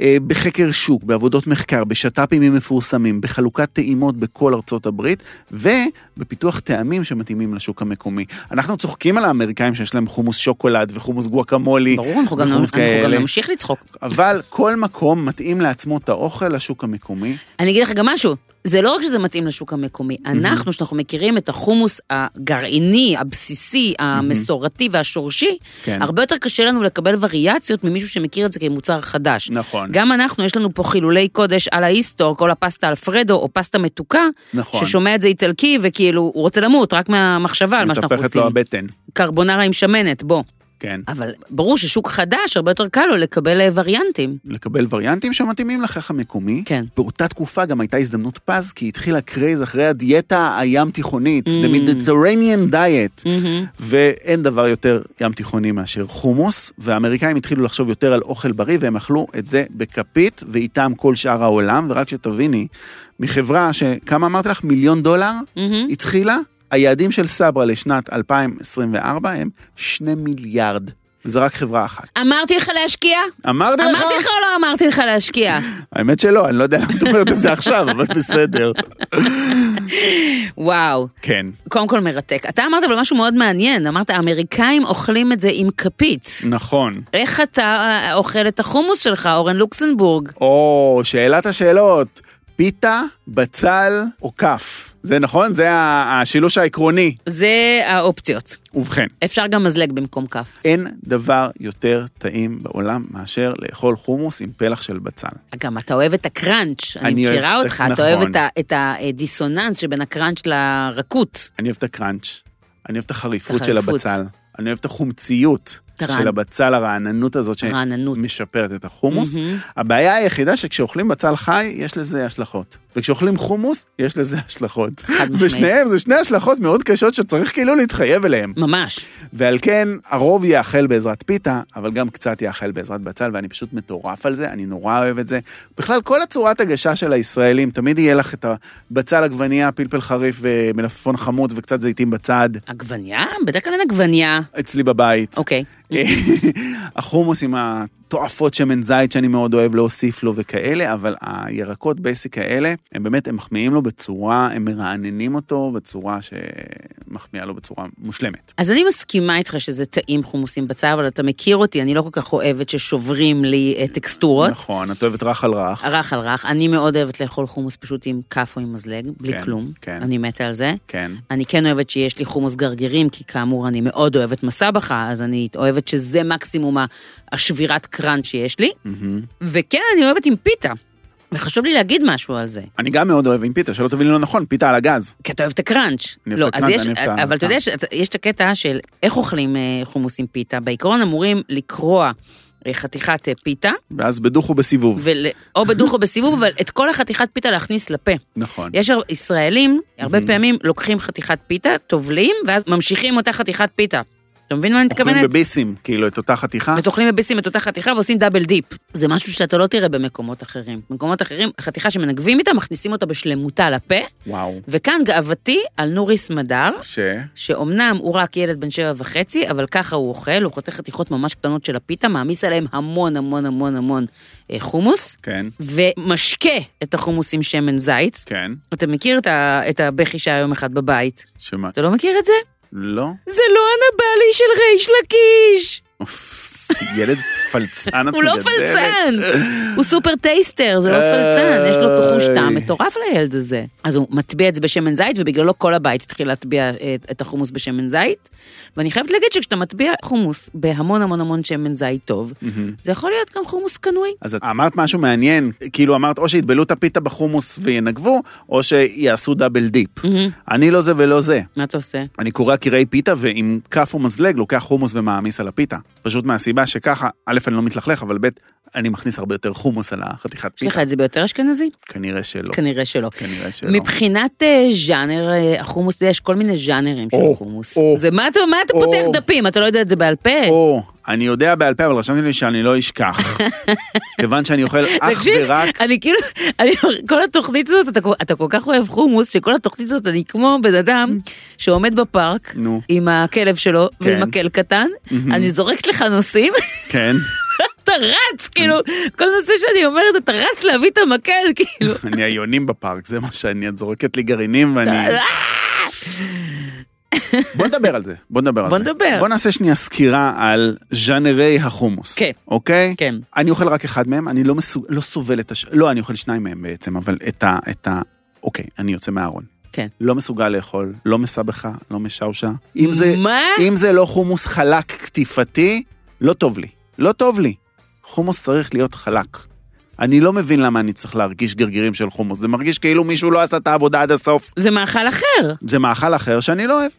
אה, בחקר שוק, בעבודות מחקר, בשת"פים מפורסמים, בחלוקת טעימות בכל ארצות הברית, ובפיתוח טעמים שמתאימים לשוק המקומי. אנחנו צוחקים על האמריקאים שיש להם חומוס שוקולד וחומוס גואקמולי ברור, אנחנו גם, אנחנו גם נמשיך לצחוק. אבל כל מקום מתאים לעצמו את האוכל לשוק המקומי. אני אגיד לך גם משהו, זה לא רק שזה מתאים לשוק המקומי, אנחנו, שאנחנו מכירים את החומוס הגרעיני, הבסיסי, המסורתי והשורשי, כן. הרבה יותר קשה לנו לקבל וריאציות ממישהו שמכיר את זה כמוצר חדש. נכון. גם אנחנו, יש לנו פה חילולי קודש על ההיסטור, כל הפסטה אלפרדו או פסטה מתוקה, נכון. ששומע את זה איטלקי וכאילו, הוא רוצה למות רק מהמחשבה על מה שאנחנו מתהפכת לו עושים. הבטן. קרבונרה עם שמנת, בוא. כן. אבל ברור ששוק חדש, הרבה יותר קל לו לקבל אה, וריאנטים. לקבל וריאנטים שמתאימים לכך המקומי. כן. באותה תקופה גם הייתה הזדמנות פז, כי התחיל הקרייז אחרי הדיאטה הים תיכונית, Mm. The Mediterranean Diet, מהמם. ואין דבר יותר ים תיכוני מאשר חומוס, והאמריקאים התחילו לחשוב יותר על אוכל בריא, והם אכלו את זה בכפית, ואיתם כל שאר העולם, ורק שתביני, מחברה שכמה אמרתי לך? מיליון דולר מהמם. התחילה, היעדים של סברה לשנת 2024 הם שני מיליארד, וזה רק חברה אחת. אמרתי לך להשקיע? אמרתי לך? אמרתי לך או לא אמרתי לך להשקיע? האמת שלא, אני לא יודע למה את אומרת את זה עכשיו, אבל בסדר. וואו. כן, קודם כל מרתק. אתה אמרת אבל משהו מאוד מעניין, אמרת, האמריקאים אוכלים את זה עם כפית. נכון. איך אתה אה, אוכל את החומוס שלך, אורן לוקסנבורג? או, שאלת השאלות, פיתה, בצל או כף? זה נכון? זה השילוש העקרוני. זה האופציות. ובכן, אפשר גם מזלג במקום כף. אין דבר יותר טעים בעולם מאשר לאכול חומוס עם פלח של בצל. גם אתה אוהב את הקראנץ', אני אני מכירה אותך, אתה אוהב נכון. את ה- את הדיסוננס שבין הקראנץ' לרקות. אני אוהב את הקראנץ', אני אוהב את החריפות את של החריפות. הבצל, אני אוהב את החומציות הרענ- של הבצל, הרעננות הזאת רעננות. שמשפרת את החומוס. מהמם. הבעיה היחידה שכשאוכלים בצל חי, יש לזה השלכות. וכשאוכלים חומוס, יש לזה השלכות. חד משמעית. ושניהם זה שני השלכות מאוד קשות שצריך כאילו להתחייב אליהם. ממש. ועל כן, הרוב יאכל בעזרת פיתה, אבל גם קצת יאכל בעזרת בצל, ואני פשוט מטורף על זה, אני נורא אוהב את זה. בכלל, כל הצורת הגשה של הישראלים, תמיד יהיה לך את הבצל עגבנייה, פלפל חריף ומלפפון חמוץ וקצת זיתים בצד, עגבניה? בדרך כלל אין עגבניה. אצלי בבית. אוקיי. החומוס עם התועפות שמן זית שאני מאוד אוהב להוסיף לו וכאלה, אבל הירקות basic האלה, הם באמת, הם מחמיאים לו בצורה, הם מרעננים אותו בצורה שמחמיאה לו בצורה מושלמת. אז אני מסכימה איתך שזה טעים חומוס עם בצל, אבל אתה מכיר אותי, אני לא כל כך אוהבת ששוברים לי אה, טקסטורות. נכון, את אוהבת רך על רך. רך על רך, אני מאוד אוהבת לאכול חומוס פשוט עם כף או עם מזלג, בלי כן, כלום. כן. אני מתה על זה. כן. אני כן אוהבת שיש לי חומוס גרגירים, כי כאמור אני מאוד אוהבת מסבכה, אז אני אוהבת שזה מקסימום השבירת קראנץ' שיש לי. מהמם. וכן, אני אוהבת עם פיתה. וחשוב לי להגיד משהו על זה. אני גם מאוד אוהב עם פיתה, שלא תביני לא נכון, פיתה על הגז. כי אתה אוהב את הקראנץ'. אני אוהב לא, את הקראנץ', יש, אני אוהב את ה- אבל אתה יודע שיש את הקטע של איך אוכלים אה, חומוס עם פיתה. בעיקרון אמורים לקרוע אה, חתיכת אה, פיתה, ואז בדוך ובסיבוב. ול... או בדוך או בסיבוב, אבל את כל החתיכת פיתה להכניס לפה. נכון. יש ישראלים, הרבה פעמים לוקחים חתיכת פיתה, טובלים, ואז ממשיכים אותה חתיכת פיתה. אתה מבין מה אני אוכלים מתכוונת? בביסים, כאילו, את אותה חתיכה. וטוחלים בביסים את אותה חתיכה ועושים דאבל דיפ. זה משהו שאתה לא תראה במקומות אחרים. במקומות אחרים, החתיכה שמנגבים איתה, מכניסים אותה בשלמותה לפה, וואו. וכאן גאוותי על נורי סמדר, ש... שאומנם הוא רק ילד בן שבע וחצי, אבל ככה הוא אוכל, הוא חותך חתיכות ממש קטנות של הפיתה, מעמיס עליהם המון המון המון המון אה, חומוס, כן, ומשקה את החומוס עם שמן זית. כן. אתה מכיר את הבכי שהיה יום אחד בבית? שמה? אתה לא מכיר את זה? לא? זה לא הנבלי של ריש לקיש! אוף, ילד פלצן הוא לא. פלצן, הוא super taster, זה לא פלצן, יש לו תחוש. טעם מטורף לילד הזה. אז הוא מטביע את זה בשמן זית, ובגללו כל הבית התחיל להטביע את, את החומוס בשמן זית. ואני חייבת להגיד שכשאתה מטביע חומוס בהמון המון המון שמן זית טוב, זה יכול להיות גם חומוס קנוי. אז את אמרת משהו מעניין, כאילו אמרת או שיטבלו את הפיתה בחומוס וינגבו, או שיעשו double dip. אני לא זה ולא זה. מה אתה עושה? אני קורא קירי פיתה ועם כף ומזלג לוקח חומוס ומעמיס על הפיתה. פשוט מהסיבה שככה, א', אני לא מתלכלך, אבל ב', אני מכניס הרבה יותר חומוס על החתיכת יש לך פיתה. את זה ביותר אשכנזי? כנראה שלא. כנראה שלא. כנראה שלא. מבחינת אה, ז'אנר, אה, החומוס, יש כל מיני ז'אנרים של חומוס. זה מה אתה. פותח דפים? אתה לא יודע את זה בעל פה? אני יודע בעל פה, אבל רשמתי לי שאני לא אשכח. כיוון שאני אוכל אך ורק... אני כאילו, אני, כל התוכנית הזאת, אתה, אתה כל כך אוהב חומוס, שכל התוכנית הזאת אני כמו בן אדם שעומד בפארק, נו. עם הכלב שלו, כן. ועם מקל קטן, אני זורקת לך נושאים, כן. אתה רץ, כאילו, כל נושא שאני אומרת, אתה רץ להביא את המקל, כאילו. אני היונים בפארק, זה מה שאני, את זורקת לי גרעינים ואני... בוא נדבר על זה, בוא נדבר על בוא זה. נדבר. בוא נעשה שנייה סקירה על ז'אנרי החומוס. כן. אוקיי? כן. אני אוכל רק אחד מהם, אני לא, מסוג... לא סובל את הש... לא, אני אוכל שניים מהם בעצם, אבל את ה... את ה... אוקיי, אני יוצא מהארון. כן. לא מסוגל לאכול, לא מסבכה, לא משאושה. אם זה, מה? אם זה לא חומוס חלק קטיפתי, לא טוב לי. לא טוב לי. חומוס צריך להיות חלק. אני לא מבין למה אני צריך להרגיש גרגירים של חומוס. זה מרגיש כאילו מישהו לא עשה את העבודה עד הסוף. זה מאכל אחר. זה מאכל אחר שאני לא אוהב.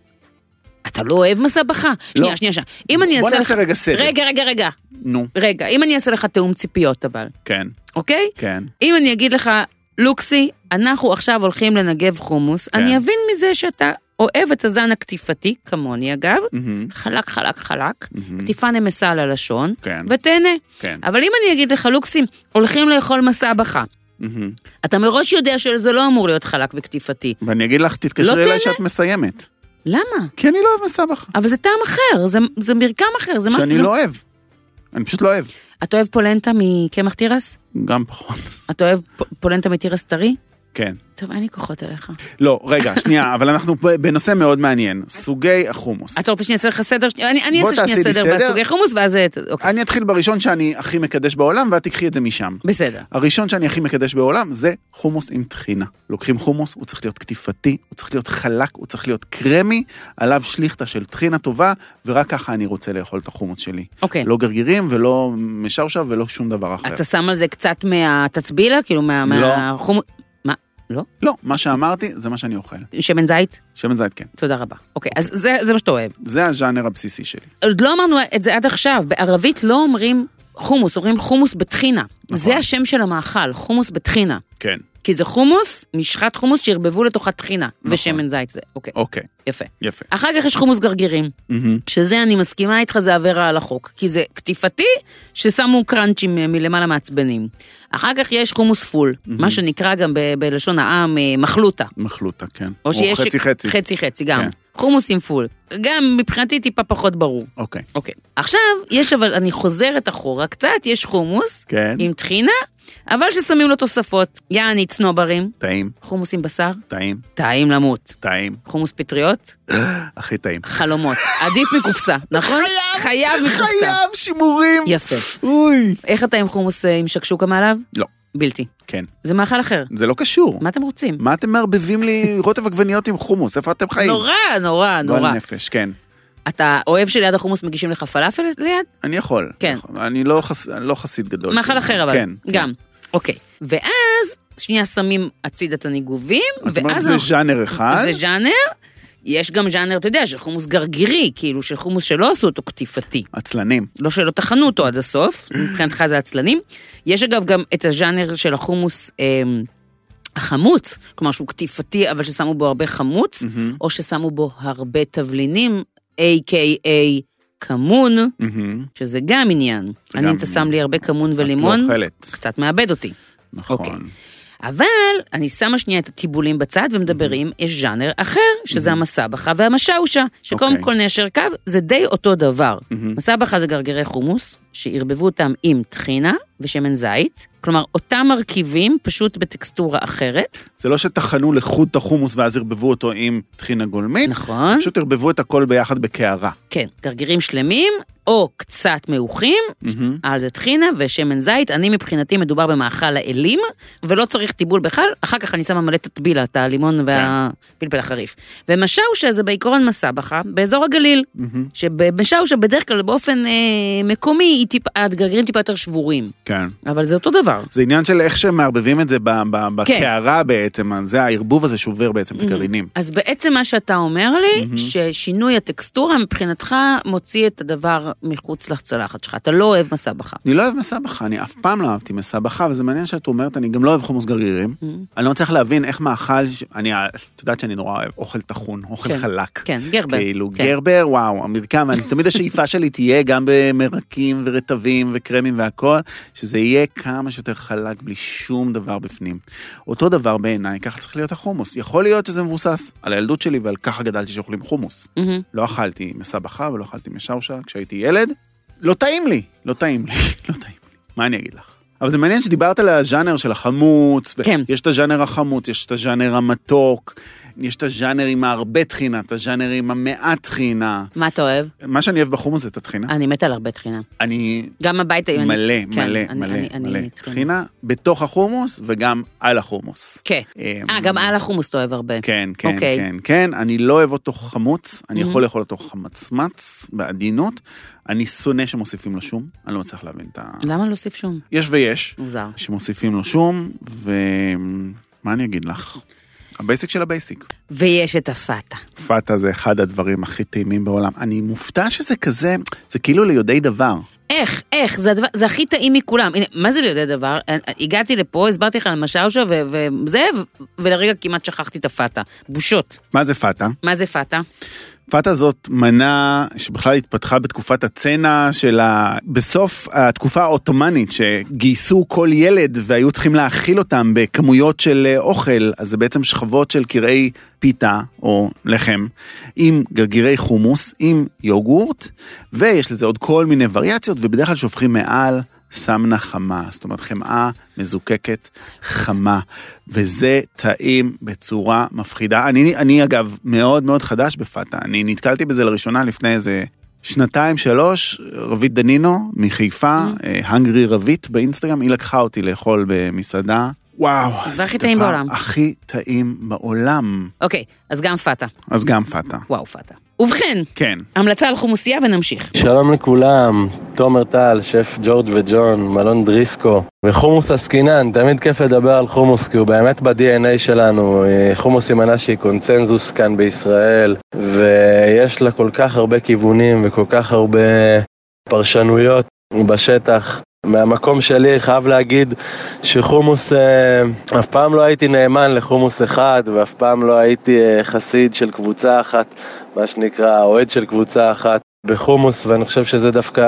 אתה לא אוהב מסבכה? שנייה, שנייה, שנייה. אם אני בוא אעשה לך... נעשה רגע סדר. רגע, רגע, רגע. נו, רגע, אם אני אעשה לך תיאום ציפיות אבל, כן, אוקיי? כן. אם אני אגיד לך, לוקסי, אנחנו עכשיו הולכים לנגב חומוס, כן. אני אבין מזה שאתה אוהב את הזן הקטיפתי, כמוני אגב, מהמם, חלק, חלק, חלק, מהמם. קטיפה נמסה על הלשון, כן. ותהנה. כן. אבל אם אני אגיד לך, לוקסי, הולכים לאכול מסבכה, מהמם. אתה מראש יודע שזה לא אמור להיות חלק וקטיפתי. ואני אגיד לך, תתקשרי לא אליי? שאת מסיימת. למה? כי אני לא אוהב מסבך. אבל זה טעם אחר, זה, זה מרקם אחר, זה שאני משהו... לא אוהב. אני פשוט לא אוהב. אתה אוהב פולנטה מקמח תירס? גם פחות. אתה אוהב פולנטה מתירס טרי? כן. טוב, אין לי כוחות אליך. לא, רגע, שנייה, אבל אנחנו בנושא מאוד מעניין. סוגי החומוס. אתה רוצה שאני אעשה לך סדר? אני, אעשה שנייה סדר. בסוגי חומוס, ואז... אה, אוקיי, אני אתחיל בראשון שאני הכי מקדש בעולם, ואת תקחי את זה משם. בסדר. הראשון שאני הכי מקדש בעולם זה חומוס עם טחינה. לוקחים חומוס, הוא צריך להיות קטיפתי, הוא צריך להיות חלק, הוא צריך להיות קרמי, עליו שליכטה של טחינה טובה, ורק ככה אני רוצה לאכול את החומוס שלי. אוקיי. לא גרגירים ולא משאושה ולא שום דבר אחר. אתה שם על זה קצת מהתצבילה? כאילו מה... לא. מהחומוס... לא? לא, מה שאמרתי זה מה שאני אוכל. שמן זית? שמן זית כן. תודה רבה. אוקיי, אז זה, זה מה שאתה אוהב. זה הז'אנר הבסיסי שלי. עוד לא אמרנו את זה עד עכשיו, בערבית לא אומרים חומוס, אומרים חומוס בטחינה. נכון. זה השם של המאכל, חומוס בטחינה. כן. כי זה חומוס, משחת חומוס שערבבו לתוכה טחינה, נכון. ושמן זית זה, אוקיי, אוקיי, יפה. יפה. אחר כך יש חומוס גרגירים, מהמם. שזה אני מסכימה איתך, זה עבירה על החוק, כי זה קטיפתי ששמו קראנצ'ים מלמעלה מעצבנים. אחר כך יש חומוס פול, מה שנקרא גם ב- בלשון העם אה, מחלוטה. מחלוטה, כן. או שיש... חצי חצי. חצי חצי, גם. כן. חומוס עם פול. גם מבחינתי טיפה פחות ברור. אוקיי. אוקיי. עכשיו, יש אבל, אני חוזרת אחורה קצת, יש חומוס כן. עם טחינה, אבל ששמים לו תוספות. יעני צנוברים, טעים, חומוס עם בשר, טעים, טעים למות. טעים. חומוס פטריות, הכי טעים. חלומות. עדיף מקופסה, נכון? חייב, חייב מקופסה. חייב שימורים. יפה. אוי. איך אתה עם חומוס אה, עם שקשוקה מעליו? לא, בלתי. כן. זה מאכל אחר. זה לא קשור. מה אתם רוצים? מה אתם מערבבים לי רוטב עגבניות עם חומוס? איפה אתם חיים? נורא, נורא, גועל נורא. נפש, כן. אתה אוהב שליד החומוס מגישים לך פלאפל ליד? אני יכול. כן. יכול. אני לא חס- לא חסיד גדול. מאכל אחר אבל. כן. כן. גם. אוקיי. ואז, שנייה שמים הצידה את הניגובים, ואז... זה ז'אנר אחד. זה ז'אנר. יש גם ז'אנר, אתה יודע, של חומוס גרגירי, כאילו של חומוס שלא עשו אותו קטיפתי. עצלנים. לא שלא טחנו אותו עד הסוף, מבחינתך זה עצלנים. יש אגב גם את הז'אנר של החומוס אה, החמוץ, כלומר שהוא קטיפתי אבל ששמו בו הרבה חמוץ, מהמם. או ששמו בו הרבה תבלינים, A.K.A. כמון, מהמם. שזה גם עניין. אני, אתה שם. לי הרבה כמון את לא ולימון, אוכלת. קצת מאבד אותי. אוקיי. נכון. אבל אני שמה שנייה את הטיבולים בצד ומדברים, יש ז'אנר אחר, שזה המסבכה והמשאושה, שקודם אוקיי. כל ניישר קו, זה די אותו דבר. מסבכה זה גרגירי חומוס, שערבבו אותם עם טחינה ושמן זית, כלומר אותם מרכיבים, פשוט בטקסטורה אחרת, זה לא שטחנו לחוד את החומוס ואז ערבבו אותו עם טחינה גולמית, נכון? פשוט ערבבו את הכל ביחד בקערה. כן, גרגירים שלמים, או קצת מעוכים, מהמם. על זה טחינה ושמן זית, אני מבחינתי מדובר במאכל האלים, ולא צריך טיבול בכלל, אחר כך אני שמה מלא תטבילה, את הלימון והפלפל החריף. ומשאושה זה בעיקרון מסבכה באזור הגליל, מהמם. שבמשאושה בדרך כלל באופן אה, מקומי, היא טיפ, הגרגירים טיפה יותר שבורים, כן. אבל זה אותו דבר. זה עניין של איך שמערבבים את זה כן. בקערה בעצם, אז זה הערבוב הזה שובר בעצם את הגרעינים. אז בעצם מה שאתה אומר לי, ששינוי הטקסטורה מבחינתך מוציא את הדבר מחוץ לצלחת שלך. אתה לא אוהב מסבכה. אני לא אוהב מסבכה, אני אף פעם לא אהבתי מסבכה, וזה מעניין שאת אומרת, אני גם לא אוהב חומוס גרגירים. אני לא מצליח להבין איך מאכל, ש- אני, את יודעת שאני נורא אוהב אוכל טחון, אוכל כן, חלק. כן, גרבר. כאילו, כן. גרבר, וואו, המרקם, ואני, תמיד השאיפה שלי תהיה גם במרקים ורטבים וקרמים והכל, שזה יהיה כמה שיותר חלק בלי שום דבר בפנים. אותו דבר בעיניי, ככה צריך להיות החומוס. יכול להיות שזה מבוסס על הילדות שלי ועל ככה גדלתי שאוכלים חומוס. מהמם. לא אכלתי מסבכה ולא אכלתי משאושה כשהייתי ילד. לא טעים לי, לא טעים לי, לא טעים לי. מה אני אגיד לך? אבל זה מעניין שדיברת על הז'אנר של החמוץ, כן. יש את הז'אנר החמוץ, יש את הז'אנר המתוק, יש את הז'אנר עם הרבה טחינה, את הז'אנר עם המעט טחינה. מה אתה אוהב? מה שאני אוהב בחומוס זה את הטחינה. אני מתה על הרבה טחינה. אני גם הביתה... אני- מלא, כן, מלא, אני- מלא, אני- מלא. טחינה. בתוך החומוס וגם על החומוס. כן. אמ, אה, גם על החומוס אתה אוהב הרבה. כן, כן, אוקיי. כן, כן, אני לא אוהב אותו חמוץ, אני. יכול לאכול אותו חמצמץ, בעדינות. אני שונא שמוסיפים לו שום, אני לא מצליח להבין את ה... למה להוסיף שום? יש ויש, מוזר. שמוסיפים לו שום, ומה אני אגיד לך? ה basic של ה basic. ויש את הפאטה. פאטה זה אחד הדברים הכי טעימים בעולם. אני מופתע שזה כזה, זה כאילו ליודעי דבר. איך, איך, זה, הדבר, זה הכי טעים מכולם. הנה, מה זה ליודעי דבר? הגעתי לפה, הסברתי לך על משאושה וזה, ולרגע כמעט שכחתי את הפאטה. בושות. מה זה פאטה? מה זה פאטה? פאטה זאת מנה שבכלל התפתחה בתקופת הצנע של ה... בסוף התקופה העות'מאנית שגייסו כל ילד והיו צריכים להאכיל אותם בכמויות של אה, אוכל, אז זה בעצם שכבות של קרעי פיתה או לחם עם גרגירי חומוס, עם יוגורט, ויש לזה עוד כל מיני וריאציות ובדרך כלל שופכים מעל סמנה חמה, זאת אומרת חמאה מזוקקת חמה, וזה טעים בצורה מפחידה. אני, אני אגב מאוד מאוד חדש בפאטה, אני נתקלתי בזה לראשונה לפני איזה שנתיים שלוש, רבית דנינו מחיפה, הנגרי רבית באינסטגרם, היא לקחה אותי לאכול במסעדה. וואו, זה הכי טעים בעולם. הכי טעים בעולם. אוקיי, אז גם פאטה. אז גם פאטה. וואו, פאטה. ובכן, כן. המלצה על חומוסייה ונמשיך. שלום לכולם, תומר טל, שף ג'ורג' וג'ון, מלון דריסקו. וחומוס עסקינן, תמיד כיף לדבר על חומוס, כי הוא באמת ב-DNA שלנו. אה, חומוס היא מנה שהיא קונצנזוס כאן בישראל, ויש לה כל כך הרבה כיוונים וכל כך הרבה פרשנויות בשטח. מהמקום שלי חייב להגיד שחומוס, אה, אף פעם לא הייתי נאמן לחומוס אחד ואף פעם לא הייתי אה, חסיד של קבוצה אחת, מה שנקרא אוהד של קבוצה אחת בחומוס ואני חושב שזה דווקא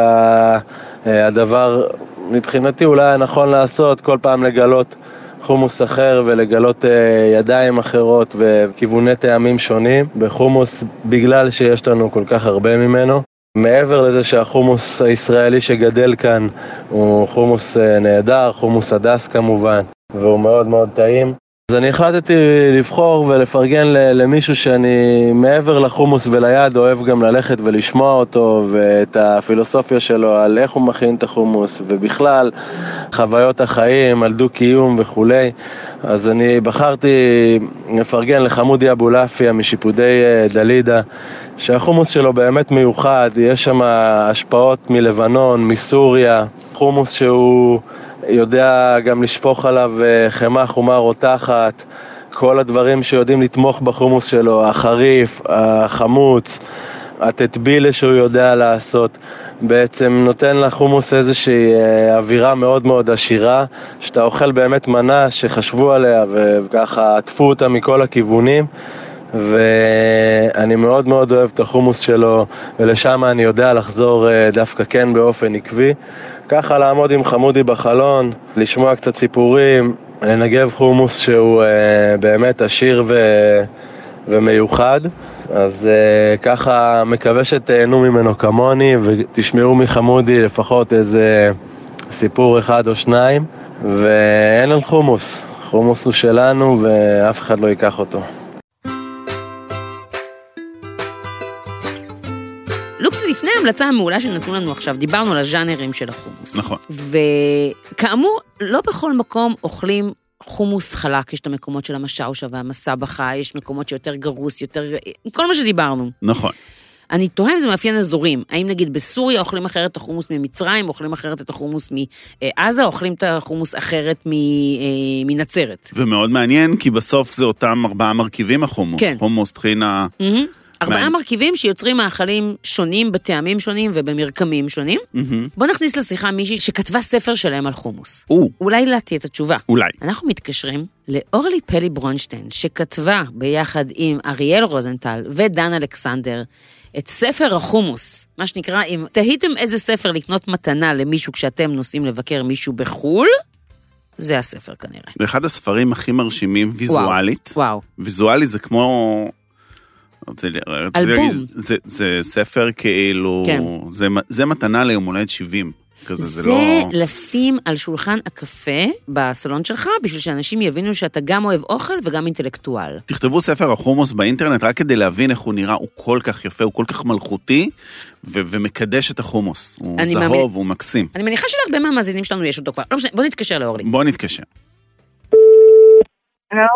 אה, הדבר מבחינתי אולי הנכון לעשות, כל פעם לגלות חומוס אחר ולגלות אה, ידיים אחרות וכיווני טעמים שונים בחומוס בגלל שיש לנו כל כך הרבה ממנו. מעבר לזה שהחומוס הישראלי שגדל כאן הוא חומוס אה, נהדר, חומוס הדס כמובן, והוא מאוד מאוד טעים. אז אני החלטתי לבחור ולפרגן למישהו שאני מעבר לחומוס וליד אוהב גם ללכת ולשמוע אותו ואת הפילוסופיה שלו על איך הוא מכין את החומוס ובכלל חוויות החיים, על דו-קיום וכולי. אז אני בחרתי לפרגן לחמודי אבולעפיה משיפודי אה, דלידה שהחומוס שלו באמת מיוחד, יש שם השפעות מלבנון, מסוריה, חומוס שהוא יודע גם לשפוך עליו אה, חמאה חומה רותחת, כל הדברים שיודעים לתמוך בחומוס שלו, החריף, החמוץ, הטטבילה שהוא יודע לעשות, בעצם נותן לחומוס איזושהי אה, אווירה מאוד מאוד עשירה, שאתה אוכל באמת מנה שחשבו עליה וככה עטפו אותה מכל הכיוונים. ואני מאוד מאוד אוהב את החומוס שלו, ולשם אני יודע לחזור אה, דווקא כן באופן עקבי. ככה לעמוד עם חמודי בחלון, לשמוע קצת סיפורים, לנגב חומוס שהוא אה, באמת עשיר ו... ומיוחד. אז אה, ככה מקווה שתהנו ממנו כמוני ותשמעו מחמודי לפחות איזה סיפור אחד או שניים. ואין על חומוס, חומוס הוא שלנו ואף אחד לא ייקח אותו. לוקס, לפני ההמלצה המעולה שנתנו לנו עכשיו, דיברנו על הז'אנרים של החומוס. נכון. וכאמור, לא בכל מקום אוכלים חומוס חלק, יש את המקומות של המשאושה והמסבכה, יש מקומות שיותר גרוס, יותר... כל מה שדיברנו. נכון. אני תוהה אם זה מאפיין אזורים. האם נגיד בסוריה אוכלים אחרת את החומוס ממצרים, אוכלים אחרת את החומוס מעזה, אוכלים את החומוס אחרת אה, מנצרת. ומאוד מעניין, כי בסוף זה אותם ארבעה מרכיבים החומוס. כן. חומוס, טחינה... מהמם. ארבעה. מרכיבים שיוצרים מאכלים שונים בטעמים שונים ובמרקמים שונים. מהמם. בוא נכניס לשיחה מישהי שכתבה ספר שלם על חומוס. או, אולי לה תהיה את התשובה. אולי. אנחנו מתקשרים לאורלי פלי ברונשטיין, שכתבה ביחד עם אריאל רוזנטל ודן אלכסנדר את ספר החומוס, מה שנקרא, אם תהיתם איזה ספר לקנות מתנה למישהו כשאתם נוסעים לבקר מישהו בחו"ל, זה הספר כנראה. זה אחד הספרים הכי מרשימים ויזואלית. וואו. ויזואלית זה כמו... רציתי רציתי אלבום. להגיד, זה, זה ספר כאילו, כן. זה, זה מתנה ליום הולדת 70, כזה, זה, זה לא... לשים על שולחן הקפה בסלון שלך, בשביל שאנשים יבינו שאתה גם אוהב אוכל וגם אינטלקטואל. תכתבו ספר החומוס באינטרנט רק כדי להבין איך הוא נראה, הוא כל כך יפה, הוא כל כך מלכותי, ו- ומקדש את החומוס. הוא אני זהוב, מאמין- הוא מקסים. אני מניחה שלהרבה מהמאזינים שלנו יש אותו כבר. לא משנה, בוא נתקשר לאורלי. בוא נתקשר. הלו?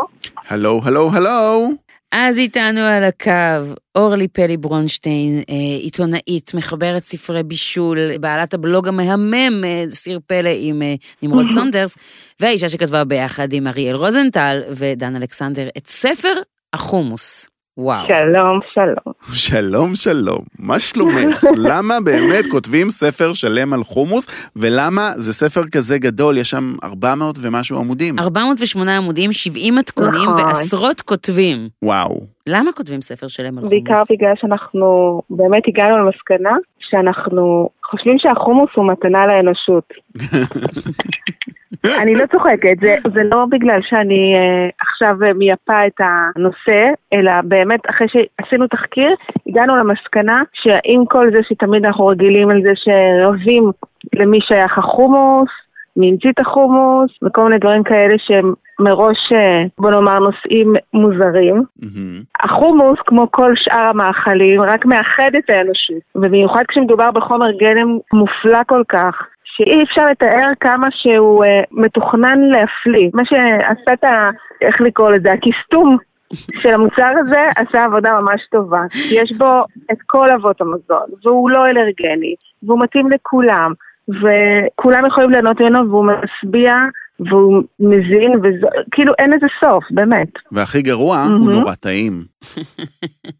הלו, הלו, הלו. אז איתנו על הקו אורלי פלי ברונשטיין, אה, עיתונאית, מחברת ספרי בישול, בעלת הבלוג המהמם, אה, סיר פלא עם אה, נמרוד סונדרס, והאישה שכתבה ביחד עם אריאל רוזנטל ודן אלכסנדר את ספר החומוס. וואו. שלום, שלום. שלום, שלום. מה שלומך? למה באמת כותבים ספר שלם על חומוס, ולמה זה ספר כזה גדול, יש שם 400 ומשהו עמודים? 408 עמודים, 70 מתכונים נכון. ועשרות כותבים. וואו. למה כותבים ספר שלם על חומוס? בעיקר בגלל שאנחנו באמת הגענו למסקנה שאנחנו חושבים שהחומוס הוא מתנה לאנושות. אני לא צוחקת, זה, זה לא בגלל שאני אה, עכשיו מייפה את הנושא, אלא באמת אחרי שעשינו תחקיר, הגענו למסקנה שעם כל זה שתמיד אנחנו רגילים על זה שרבים למי שייך החומוס, מי המציא את החומוס, וכל מיני דברים כאלה שהם מראש, אה, בוא נאמר, נושאים מוזרים. מהמם. החומוס, כמו כל שאר המאכלים, רק מאחד את האנושות. ובמיוחד כשמדובר בחומר גלם מופלא כל כך, שאי אפשר לתאר כמה שהוא אה, מתוכנן להפליא. מה שעשה את ה... איך לקרוא לזה? הכיסטום של המוצר הזה עשה עבודה ממש טובה. יש בו את כל אבות המזון, והוא לא אלרגני, והוא מתאים לכולם, וכולם יכולים ליהנות ממנו, והוא משביע, והוא מזין, וכאילו אין לזה סוף, באמת. והכי גרוע, הוא מהמם. נורא טעים.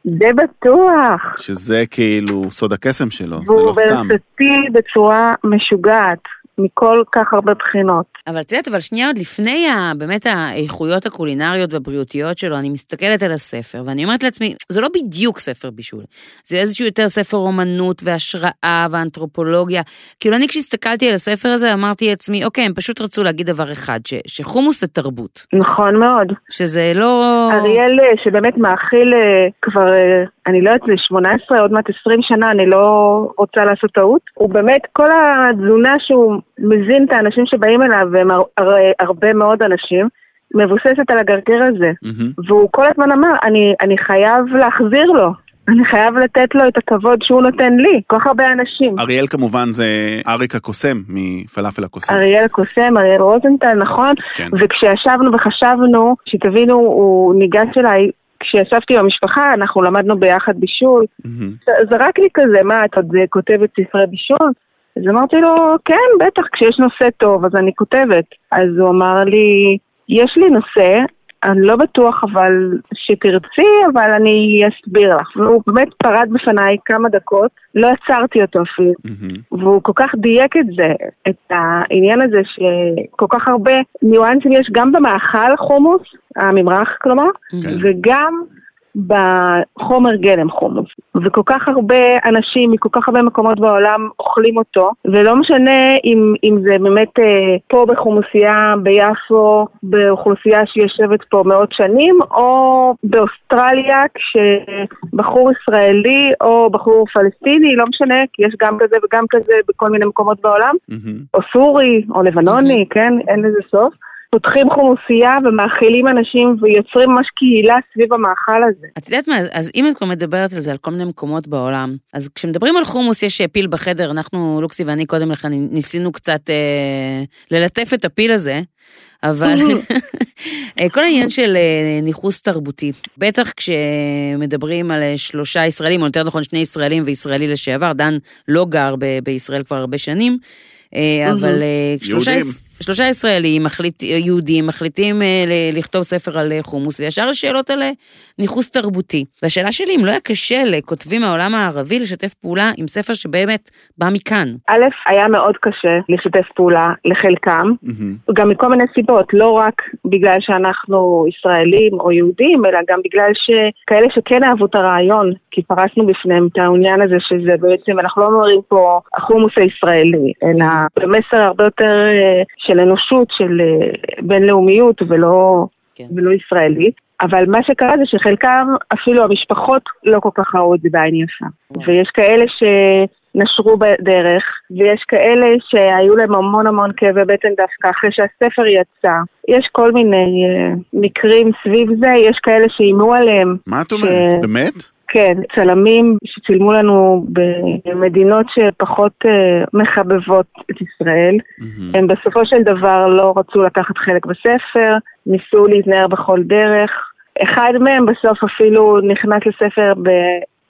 זה בטוח. שזה כאילו סוד הקסם שלו, זה והוא לא סתם. ורסטילי בצורה משוגעת, מכל כך הרבה בחינות. אבל את יודעת, אבל שנייה עוד לפני ה, באמת האיכויות הקולינריות והבריאותיות שלו, אני מסתכלת על הספר, ואני אומרת לעצמי, זה לא בדיוק ספר בישול, זה איזשהו יותר ספר אומנות והשראה ואנתרופולוגיה. כאילו אני כשהסתכלתי על הספר הזה, אמרתי לעצמי, אוקיי, הם פשוט רצו להגיד דבר אחד, ש, שחומוס זה תרבות, נכון מאוד. שזה לא... אריאל, אה, שבאמת מאכיל אה, כבר, אה, אני לא יודעת, זה 18, עוד מעט 20 שנה, אני לא רוצה לעשות טעות. הוא באמת, כל התזונה שהוא מזין את האנשים שבאים אליו, והם הר, הר, הרבה מאוד אנשים, מבוססת על הגרגר הזה. מהמם. והוא כל הזמן אמר, אני, אני חייב להחזיר לו. אני חייב לתת לו את הכבוד שהוא נותן לי, כל כך הרבה אנשים. אריאל כמובן זה אריק הקוסם מפלאפל הקוסם. אריאל הקוסם, אריאל רוזנטל, נכון? כן. וכשישבנו וחשבנו, שתבינו, הוא ניגש אליי, כשישבתי עם המשפחה, אנחנו למדנו ביחד בישול, מהמם. זרק לי כזה, מה, את עוד כותבת ספרי בישול? אז אמרתי לו, כן, בטח, כשיש נושא טוב, אז אני כותבת. אז הוא אמר לי, יש לי נושא, אני לא בטוח אבל שתרצי, אבל אני אסביר לך. והוא באמת פרד בפניי כמה דקות, לא עצרתי אותו אפילו. מהמם. והוא כל כך דייק את זה, את העניין הזה שכל כך הרבה ניואנסים יש גם במאכל חומוס, הממרח כלומר, כן. וגם בחומר גלם חומוס. וכל כך הרבה אנשים מכל כך הרבה מקומות בעולם אוכלים אותו, ולא משנה אם, אם זה באמת אה, פה בחומוסייה ביפו, באוכלוסייה שיושבת פה מאות שנים, או באוסטרליה כשבחור ישראלי או בחור פלסטיני, לא משנה, כי יש גם כזה וגם כזה בכל מיני מקומות בעולם. מהמם. או סורי, או לבנוני, כן? אין לזה סוף. פותחים חומוסייה ומאכילים אנשים ויוצרים ממש קהילה סביב המאכל הזה. את יודעת מה, אז אם את כבר מדברת על זה, על כל מיני מקומות בעולם, אז כשמדברים על חומוס יש פיל בחדר, אנחנו, לוקסי ואני קודם לכן ניסינו קצת אה, ללטף את הפיל הזה. אבל כל העניין של אה, ניכוס תרבותי, בטח כשמדברים על אה, שלושה ישראלים, או יותר נכון שני ישראלים וישראלי לשעבר, דן לא גר ב- בישראל כבר הרבה שנים, אה, אבל שלושה... יהודים. שלושה ישראלים, מחליט, יהודים, מחליטים אה, ל- לכתוב ספר על אה, חומוס, וישר השאלות על ניכוס תרבותי. והשאלה שלי, אם לא היה קשה לכותבים מהעולם הערבי לשתף פעולה עם ספר שבאמת בא מכאן. א', היה מאוד קשה לשתף פעולה לחלקם, מהמם. גם מכל מיני סיבות, לא רק בגלל שאנחנו ישראלים או יהודים, אלא גם בגלל שכאלה שכן אהבו את הרעיון, כי פרסנו בפניהם את העניין הזה שזה בעצם, אנחנו לא אומרים פה החומוס הישראלי, אלא במסר הרבה יותר אה, של אנושות, של אה, בינלאומיות ולא, כן. ולא ישראלית. אבל מה שקרה זה שחלקם, אפילו המשפחות לא כל כך ראו את זה בעין יפה. ויש כאלה שנשרו בדרך, ויש כאלה שהיו להם המון המון כאבי בטן דווקא אחרי שהספר יצא. יש כל מיני אה, מקרים סביב זה, יש כאלה שאיימו עליהם. מה את אומרת? ש- באמת? כן, צלמים שצילמו לנו במדינות שפחות אה, מחבבות את ישראל. מהמם. הם בסופו של דבר לא רצו לקחת חלק בספר, ניסו להתנער בכל דרך. אחד מהם בסוף אפילו נכנס לספר ב...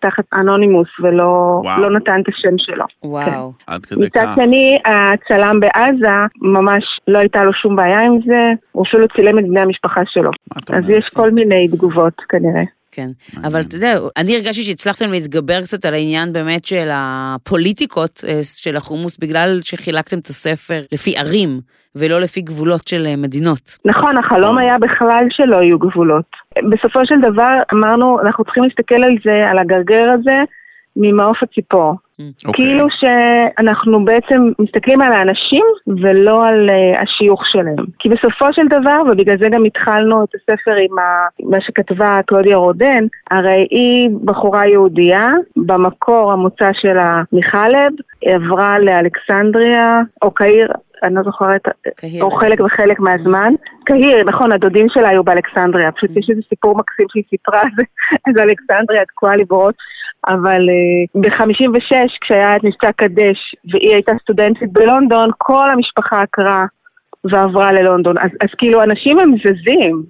תחת אנונימוס ולא וואו. לא נתן את השם שלו. וואו. עד כדי מצד כך. שני, הצלם בעזה, ממש לא הייתה לו שום בעיה עם זה, הוא אפילו צילם את בני המשפחה שלו. אז? יש כל מיני תגובות כנראה. כן, אבל אתה יודע, אני הרגשתי שהצלחתם להתגבר קצת על העניין באמת של הפוליטיקות אה, של החומוס, בגלל שחילקתם את הספר לפי ערים, ולא לפי גבולות של אה, מדינות. נכון, החלום נכון. היה בכלל שלא יהיו גבולות. בסופו של דבר אמרנו, אנחנו צריכים להסתכל על זה, על הגרגר הזה, ממעוף הציפור. אוקיי. כאילו שאנחנו בעצם מסתכלים על האנשים ולא על uh, השיוך שלהם. כי בסופו של דבר, ובגלל זה גם התחלנו את הספר עם ה... מה שכתבה קלודיה רודן, הרי היא בחורה יהודייה, במקור המוצא שלה מחלב, היא עברה לאלכסנדריה, או קהיר, אני לא זוכרת, קהיר. או חלק וחלק מהזמן. קהיר, נכון, הדודים שלה היו באלכסנדריה, פשוט יש איזה סיפור מקסים שהיא סיפרה, אז- אז אלכסנדריה תקועה לי בראש, אבל uh, ב-56, כשהיה את מבצע קדש, והיא הייתה סטודנטית בלונדון, כל המשפחה עקרה ועברה ללונדון. אז, אז כאילו, אנשים הם זזים,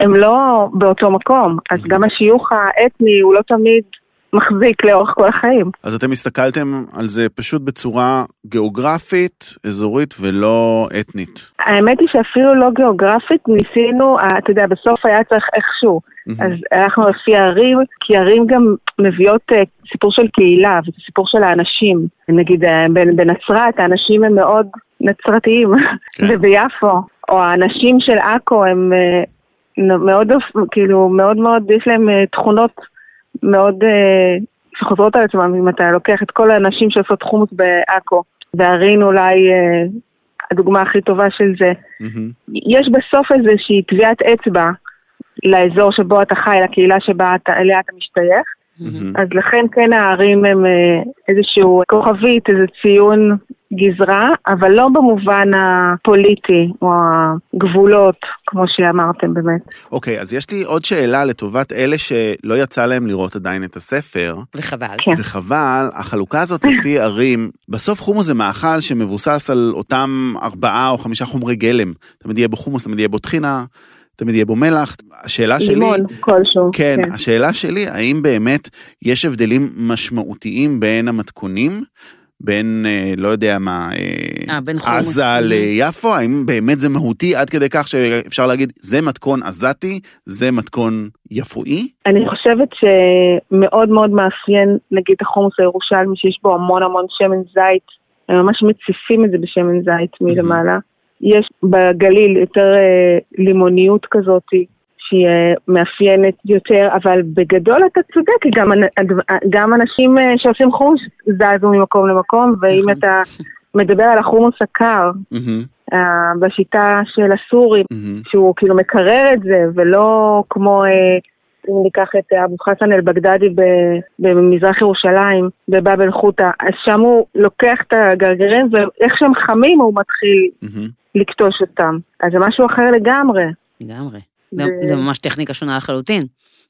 הם לא באותו מקום, אז גם השיוך האתני הוא לא תמיד מחזיק לאורך כל החיים. אז אתם הסתכלתם על זה פשוט בצורה גיאוגרפית, אזורית ולא אתנית. האמת היא שאפילו לא גיאוגרפית, ניסינו, אה, אתה יודע, בסוף היה צריך איכשהו. אז הלכנו לפי ערים, כי ערים גם מביאות אה, סיפור של קהילה, וזה סיפור של האנשים. נגיד, אה, בנ- בנצרת האנשים הם מאוד נצרתיים, כן. וביפו, או האנשים של עכו הם מאוד, כאילו, מאוד מאוד, יש להם תכונות מאוד אה, שחוזרות על עצמם, אם אתה לוקח את כל האנשים שעושות חומוס בעכו, והרין אולי אה, הדוגמה הכי טובה של זה. יש בסוף איזושהי טביעת אצבע לאזור שבו אתה חי, לקהילה שבה אתה, אליה אתה משתייך, מהמם. אז לכן כן הערים הם אה, איזשהו כוכבית, איזה ציון גזרה, אבל לא במובן הפוליטי או הגבולות, כמו שאמרתם באמת. אוקיי, אז יש לי עוד שאלה לטובת אלה שלא יצא להם לראות עדיין את הספר, וחבל. כן. וחבל, החלוקה הזאת לפי ערים, בסוף חומוס זה מאכל שמבוסס על אותם ארבעה או חמישה חומרי גלם. תמיד יהיה בו חומוס, תמיד יהיה בו טחינה, תמיד יהיה בו מלח. השאלה שלי... לימון כלשהו. כן, השאלה שלי, האם באמת יש הבדלים משמעותיים בין המתכונים? בין, אה, לא יודע מה, אה, אה. עזה ליפו? האם באמת זה מהותי עד כדי כך שאפשר להגיד, זה מתכון עזתי, זה מתכון יפואי? אני חושבת שמאוד מאוד מאפיין, נגיד, החומוס הירושלמי, שיש בו המון המון שמן זית, הם ממש מציפים את זה בשמן זית מלמעלה. יש בגליל יותר אה, לימוניות כזאת, שהיא אה, מאפיינת יותר, אבל בגדול אתה צודק, כי גם, אנ- גם אנשים אה, שעושים חומוס זזו ממקום למקום, ואם נכון. אתה מדבר על החומוס הקר, אה, בשיטה של הסורים. שהוא כאילו מקרר את זה, ולא כמו, אה, אם ניקח את אה, אבו חסן אל-בגדדי במזרח ירושלים, בבאב אל-חוטה, אז שם הוא לוקח את הגרגרים, ואיך שהם חמים הוא מתחיל מהמם. לקטוש אותם. אז זה משהו אחר לגמרי. לגמרי. זה, ו- זה ממש טכניקה שונה לחלוטין.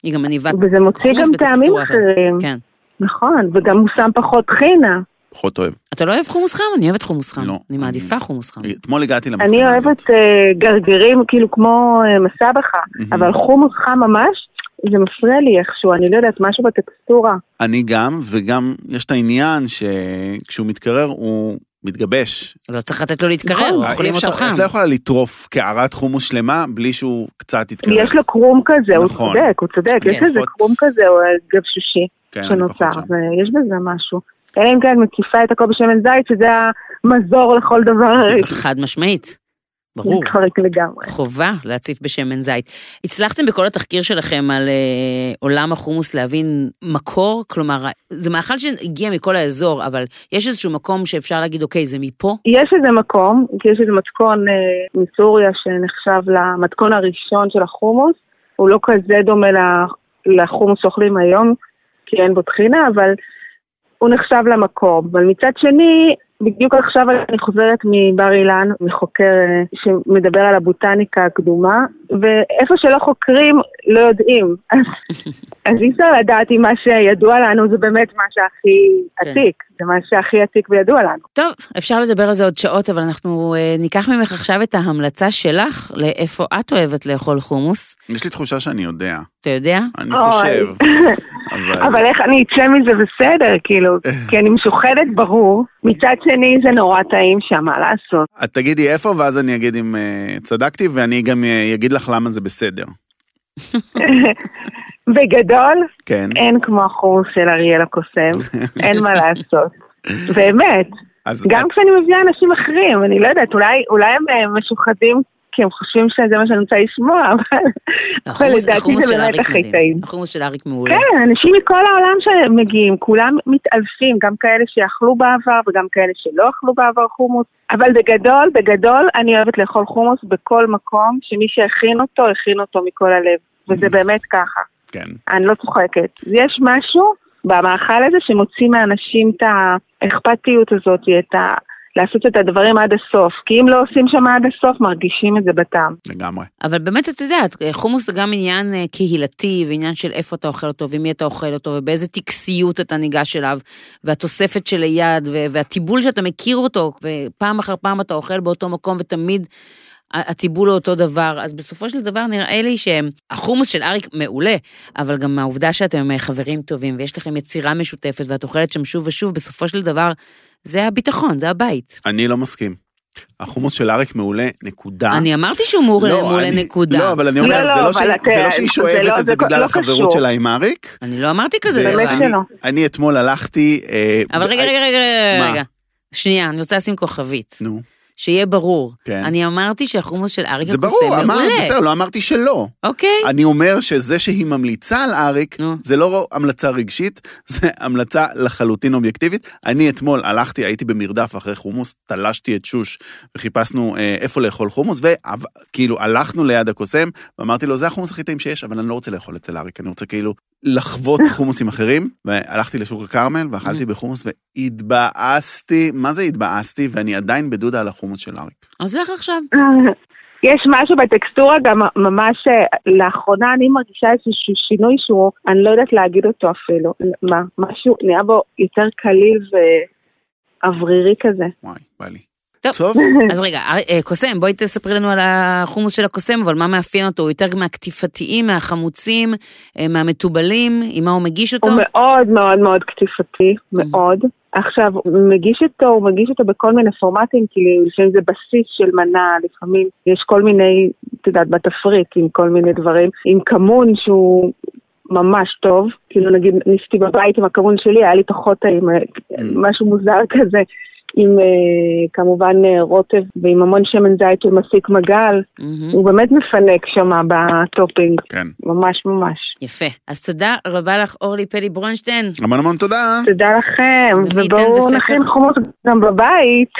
היא גם מניבה וזה מוציא גם טעמים. אחרים. כן. נכון, וגם הוא שם פחות טחינה. פחות אוהב. אתה לא אוהב חומוס חם? אני אוהבת חומוס חם. לא. אני מעדיפה חומוס חם. אתמול הגעתי למסקנה אני הזאת. אוהבת אה, גרגירים כאילו כמו אה, מסבכה. אבל חומוס חם ממש, זה מפריע לי איכשהו, אני לא יודעת, משהו בטקסטורה. אני גם, וגם יש את העניין שכשהוא מתקרר הוא מתגבש. לא צריך לתת לו להתקרר, נכון. אוכלים אותו חם. את לא יכולה לטרוף קערת חומוס שלמה בלי שהוא קצת יתקרר. יש לו קרום כזה, הוא נכון. צודק, הוא צודק, כן, יש איזה פחות- קרום כזה, הוא גבשושי, כן, שנוצר. ויש בזה משהו. אלא אם כן מקיפה את הכל בשמן זית, שזה המזור לכל דבר, חד משמעית. ברור. מתפרק לגמרי. חובה להציף בשמן זית. הצלחתם בכל התחקיר שלכם על אה, עולם החומוס להבין מקור? כלומר, זה מאכל שהגיע מכל האזור, אבל יש איזשהו מקום שאפשר להגיד, אוקיי, זה מפה? יש איזה מקום, יש איזה מתכון אה, מסוריה שנחשב למתכון הראשון של החומוס, הוא לא כזה דומה לחומוס שאוכלים היום, כי אין בו טחינה, אבל הוא נחשב למקום. אבל מצד שני, בדיוק עכשיו אני חוזרת מבר אילן, מחוקר אה, שמדבר על הבוטניקה הקדומה, ואיפה שלא חוקרים, לא יודעים. אז, אי אפשר לדעת אם מה שידוע לנו זה באמת מה שהכי כן. עתיק, זה מה שהכי עתיק וידוע לנו. טוב, אפשר לדבר על זה עוד שעות, אבל אנחנו אה, ניקח ממך עכשיו את ההמלצה שלך לאיפה את אוהבת לאכול חומוס. יש לי תחושה שאני יודע. אתה יודע? אני. חושב. אבל... אבל איך אני אצא מזה בסדר, כאילו, כי אני משוחדת ברור, מצד שני זה נורא טעים שם, מה לעשות? את תגידי איפה, ואז אני אגיד אם אה, צדקתי, ואני גם אה, אגיד לך למה זה בסדר. בגדול, כן. אין כמו החומוס של אריאל הקוסם, אין מה לעשות. באמת, גם כשאני מביאה אנשים אחרים, אני לא יודעת, אולי אולי הם אה, משוחדים כי הם חושבים שזה מה שאני רוצה לשמוע, אבל לדעתי זה באמת הכי. טעים. החומוס של אריק מעולה. כן, אנשים מכל העולם שמגיעים, כולם מתעלפים, גם כאלה שאכלו בעבר וגם כאלה שלא אכלו בעבר חומוס. אבל בגדול, בגדול, אני אוהבת לאכול חומוס בכל מקום, שמי שהכין אותו, הכין אותו מכל הלב. וזה באמת ככה, כן. אני לא צוחקת. יש משהו במאכל הזה שמוציא מאנשים את האכפתיות הזאת, את ה... לעשות את הדברים עד הסוף. כי אם לא עושים שם עד הסוף, מרגישים את זה בטעם. לגמרי. אבל באמת, את יודעת, חומוס זה גם עניין אה, קהילתי, ועניין של איפה אתה אוכל אותו, ומי אתה אוכל אותו, ובאיזה טקסיות אתה ניגש אליו, והתוספת שליד, ו- והטיבול שאתה מכיר אותו, ופעם אחר פעם אתה אוכל באותו מקום, ותמיד הטיבול הוא אותו דבר. אז בסופו של דבר נראה לי שהחומוס של אריק מעולה, אבל גם העובדה שאתם אה, חברים טובים, ויש לכם יצירה משותפת, ואת אוכלת שם שוב ושוב, בסופו של דבר, זה הביטחון, זה הבית. אני לא מסכים. החומוס של אריק מעולה, נקודה. אני אמרתי שהוא מעולה, לא, מעולה אני- נקודה. לא, אבל אני לא, אומר, לא, זה לא אבל שהיא- אתה- זה לא שהיא זה שואבת לא- את זה זה בגלל לא החברות קשור. שלה עם אריק. אני לא אמרתי כזה זה- דבר. אני-. אני אתמול הלכתי... אה, אבל רגע, רגע, רגע, רגע, מה? רגע. שנייה, אני רוצה לשים כוכבית. נו, שיהיה ברור. כן. אני אמרתי שהחומוס של אריק זה הקוסם ברור, אמרת, מעולה. בסדר, לא אמרתי שלא. אוקיי. אני אומר שזה שהיא ממליצה על אריק, נו. זה לא המלצה רגשית, זה המלצה לחלוטין אובייקטיבית. אני אתמול הלכתי, הייתי במרדף אחרי חומוס, תלשתי את שוש וחיפשנו אה, איפה לאכול חומוס, וכאילו הלכנו ליד הקוסם, ואמרתי לו, זה החומוס הכי טעים שיש, אבל אני לא רוצה לאכול אצל אריק, אני רוצה כאילו לחוות חומוסים אחרים, והלכתי לשוק הכרמל ואכלתי בחומוס והתבאסתי, מה זה התבאסתי? ואני עדיין בדודה על החומוס של אריק. אז לך עכשיו. יש משהו בטקסטורה גם ממש, אה, לאחרונה אני מרגישה איזשהו שינוי שהוא, אני לא יודעת להגיד אותו אפילו. מה, משהו נהיה בו יותר קליל ואוורירי כזה. וואי, בא לי. טוב. טוב, אז רגע, אה, קוסם, בואי תספרי לנו על החומוס של הקוסם, אבל מה מאפיין אותו? הוא יותר מהקטיפתיים, מהחמוצים, אה, מהמתובלים, עם מה הוא מגיש אותו? הוא מאוד מאוד מאוד קטיפתי, מאוד. עכשיו, הוא מגיש אותו, הוא מגיש אותו בכל מיני פורמטים, כאילו לפעמים זה בסיס של מנה, לפעמים יש כל מיני, את יודעת, בתפריט עם כל מיני דברים, עם כמון שהוא ממש טוב, כאילו נגיד ניסיתי בבית עם הכמון שלי, היה לי פחות טעים, אה, משהו מוזר כזה. עם אה, כמובן אה, רוטב ועם המון שמן זית ומסיק מגל, מהמם. הוא באמת מפנק שם ב topping, כן. ממש ממש. יפה. אז תודה רבה לך, אורלי פלי ברונשטיין. המון המון תודה. תודה לכם, ובואו נכין חומוס גם בבית.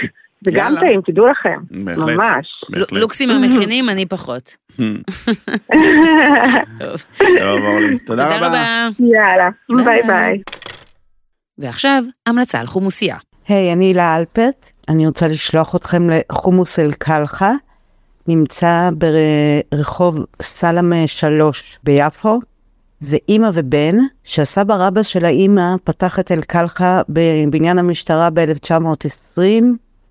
זה גם. טעים, תדעו לכם. בהחלט. ממש. בהחלט. לוקסים המכינים, אני פחות. טוב. אורלי. תודה תודה רבה. רבה. יאללה. ביי ביי. ועכשיו, המלצה על חומוסייה. היי, אני הילה אלפרט, אני רוצה לשלוח אתכם לחומוס אל-קלחה, נמצא ברחוב סלמה 3 ביפו. זה אימא ובן, שהסבא רבא של האימא פתח את אל-קלחה בבניין המשטרה ב-1920,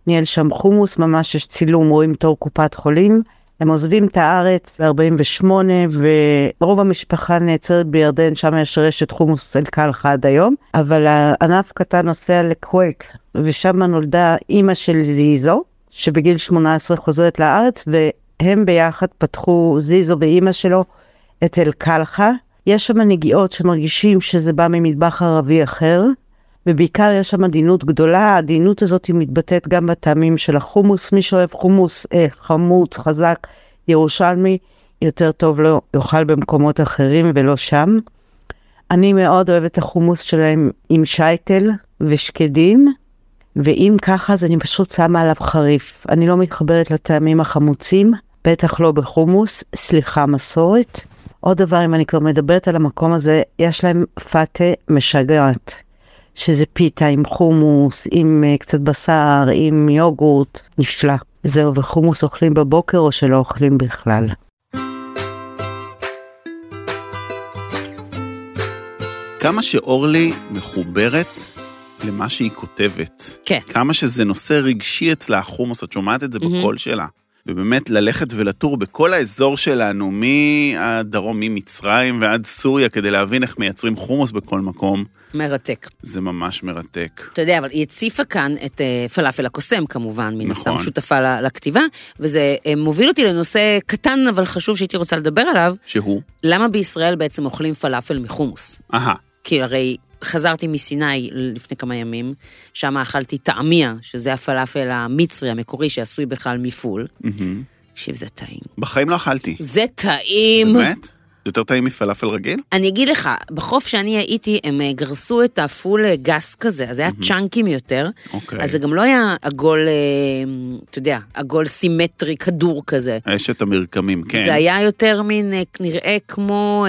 ניהל שם חומוס, ממש יש צילום, רואים תור קופת חולים. הם עוזבים את הארץ ב-48, ורוב המשפחה נעצרת בירדן, שם יש רשת חומוס אל-קלחה עד היום, אבל הענף קטן נוסע לקווייק, ושם נולדה אימא של זיזו, שבגיל 18 חוזרת לארץ, והם ביחד פתחו, זיזו ואימא שלו, את אל-קלחה. יש שם נגיעות שמרגישים שזה בא ממטבח ערבי אחר, ובעיקר יש שם עדינות גדולה, העדינות הזאת היא מתבטאת גם בטעמים של החומוס, מי שאוהב חומוס אה, חמוץ, חזק, ירושלמי, יותר טוב לו יאכל במקומות אחרים ולא שם. אני מאוד אוהבת את החומוס שלהם עם שייטל ושקדים, ואם ככה אז אני פשוט שמה עליו חריף. אני לא מתחברת לטעמים החמוצים, בטח לא בחומוס, סליחה מסורת. עוד דבר, אם אני כבר מדברת על המקום הזה, יש להם פאטה משגעת. שזה פיתה עם חומוס, עם uh, קצת בשר, עם יוגורט, נפלא. זהו, וחומוס אוכלים בבוקר או שלא אוכלים בכלל. כמה שאורלי מחוברת למה שהיא כותבת. כן. כמה שזה נושא רגשי אצלה, החומוס, את שומעת את זה מהמם. בקול שלה. ובאמת ללכת ולטור בכל האזור שלנו, מהדרום, ממצרים ועד סוריה, כדי להבין איך מייצרים חומוס בכל מקום, מרתק. זה ממש מרתק. אתה יודע, אבל היא הציפה כאן את אה, פלאפל הקוסם כמובן, מן הסתם נכון. שותפה לכתיבה, וזה אה, מוביל אותי לנושא קטן אבל חשוב שהייתי רוצה לדבר עליו, שהוא? למה בישראל בעצם אוכלים פלאפל מחומוס? אהה, כי הרי חזרתי מסיני לפני כמה ימים, שם אכלתי טעמיה, שזה הפלאפל המצרי המקורי שעשוי בכלל מפול. תקשיב, זה טעים. בחיים לא אכלתי. זה טעים. באמת? יותר טעים מפלאפל רגיל? אני אגיד לך, בחוף שאני הייתי, הם אה, גרסו את הפול אה, גס כזה, אז זה היה צ'אנקים יותר. אוקיי. אז זה גם לא היה עגול, אה, אתה יודע, עגול סימטרי, כדור כזה. אשת המרקמים, כן. זה היה יותר מין, אה, נראה כמו,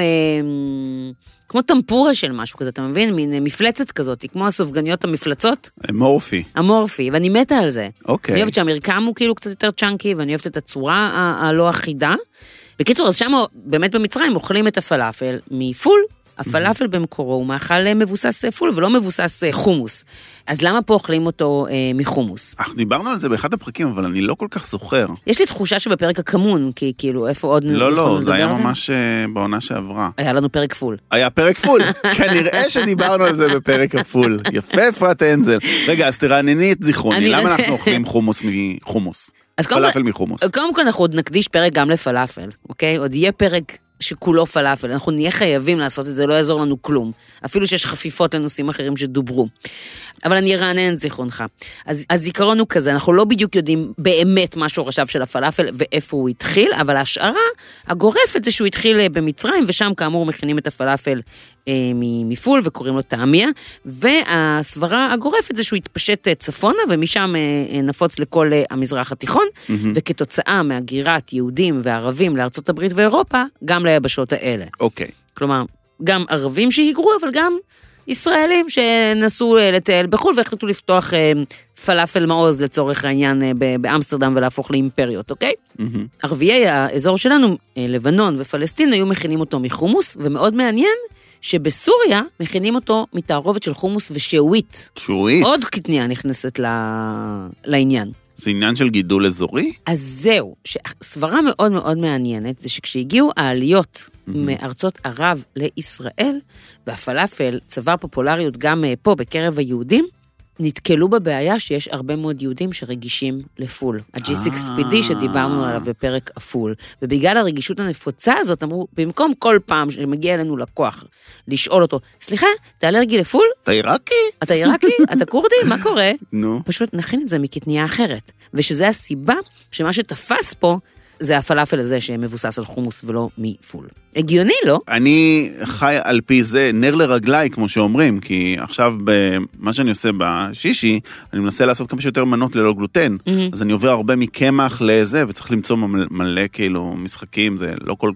כמו טמפורה של משהו כזה, אתה מבין? מין מפלצת כזאת, כמו הסופגניות המפלצות, מורפי. אמורפי, ואני מתה על זה. אוקיי. אני אוהבת שהמרקם הוא כאילו קצת יותר chunky, ואני אוהבת את הצורה ה- הלא אחידה. בקיצור, אז שם באמת במצרים אוכלים את הפלאפל מפול. הפלאפל במקורו הוא מאכל אה, מבוסס אה, פול ולא מבוסס אה, חומוס. אז למה פה אוכלים אותו אה, מחומוס? אנחנו דיברנו על זה באחד הפרקים, אבל אני לא כל כך זוכר. יש לי תחושה שבפרק הכמון, כי כאילו, איפה עוד לא, לא, זה היה ממש בעונה שעברה. היה לנו פרק פול. היה פרק פול, כנראה שדיברנו על זה בפרק הפול. יפה אפרת אנזל. רגע, אז תרענני את זיכרוני, למה אנחנו אוכלים חומוס מחומוס? אז קודם פלאפל מחומוס. קודם כל אנחנו עוד נקדיש פרק גם לפלאפל, אוקיי? עוד יהיה פרק שכולו פלאפל, אנחנו נהיה חייבים לעשות את זה, לא יעזור לנו כלום. אפילו שיש חפיפות לנושאים אחרים שדוברו. אבל אני ארענן את זיכרונך. אז הזיכרון הוא כזה, אנחנו לא בדיוק יודעים באמת מה שורשיו של הפלאפל ואיפה הוא התחיל, אבל ההשערה הגורפת זה שהוא התחיל אה, במצרים, ושם כאמור מכינים את הפלאפל אה, מפול וקוראים לו טעמיה, והסברה הגורפת זה שהוא התפשט אה, צפונה, ומשם אה, אה, נפוץ לכל אה, המזרח התיכון, וכתוצאה מהגירת יהודים וערבים לארצות הברית ואירופה, גם ליבשות האלה. אוקיי. כלומר, גם ערבים שהיגרו, אבל גם ישראלים שנסעו אה, לטייל בחו"ל והחליטו לפתוח אה, פלאפל מעוז לצורך העניין אה, באמסטרדם ולהפוך לאימפריות, אוקיי? מהמם. ערביי האזור שלנו, לבנון ופלסטין, היו מכינים אותו מחומוס, ומאוד מעניין שבסוריה מכינים אותו מתערובת של חומוס ושעועית. שורית, עוד קטניה נכנסת ל- לעניין. זה עניין של גידול אזורי? אז זהו, סברה מאוד מאוד מעניינת זה שכשהגיעו העליות מארצות ערב לישראל, והפלאפל צבר פופולריות גם אה, פה בקרב היהודים, נתקלו בבעיה שיש הרבה מאוד יהודים שרגישים לפול. ה-G6PD שדיברנו עליו בפרק הפול. ובגלל הרגישות הנפוצה הזאת, אמרו, במקום כל פעם שמגיע אלינו לקוח לשאול אותו, סליחה, אתה אלרגי לפול? אתה עיראקי? אתה עיראקי? אתה כורדי? מה קורה? נו. פשוט נכין את זה מקטנייה אחרת. ושזה הסיבה שמה שתפס פה זה הפלאפל הזה שמבוסס על חומוס ולא מפול. הגיוני, לא? אני חי על פי זה נר לרגליי, כמו שאומרים, כי עכשיו במה שאני עושה בשישי, אני מנסה לעשות כמה שיותר מנות ללא גלוטן, מהמם. אז אני עובר הרבה מקמח לזה, וצריך למצוא מלא, מלא כאילו משחקים, זה לא כל...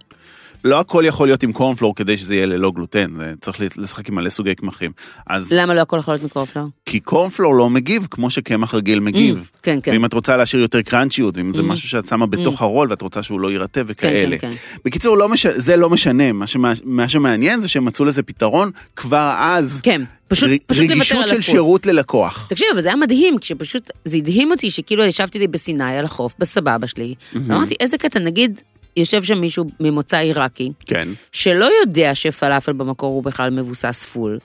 לא הכל יכול להיות עם קורנפלור כדי שזה יהיה ללא גלוטן, צריך לשחק עם מלא סוגי קמחים. אז למה לא הכל יכול להיות מקורפלאור? כי קורנפלור לא מגיב כמו שקמח רגיל מגיב. כן, כן. ואם את רוצה להשאיר יותר קראנצ'יות, ואם זה משהו שאת שמה בתוך הרול ואת רוצה שהוא לא יירטב וכאלה. כן, בקיצור, לא מש... זה לא משנה, מה, שמה... מה שמעניין זה שהם מצאו לזה פתרון כבר אז. כן, פשוט, ר- פשוט לוותר רגישות על של הפול. שירות ללקוח. תקשיב, אבל זה היה מדהים, כשפשוט, זה הדהים אותי שכאילו ישבתי לי בסיני על החוף, בסבבה שלי, ואמרתי, איזה קטע, נגיד, יושב שם מישהו ממוצא עיראקי, כן. שלא יודע שפלאפל במקור הוא בכלל מבוסס פול,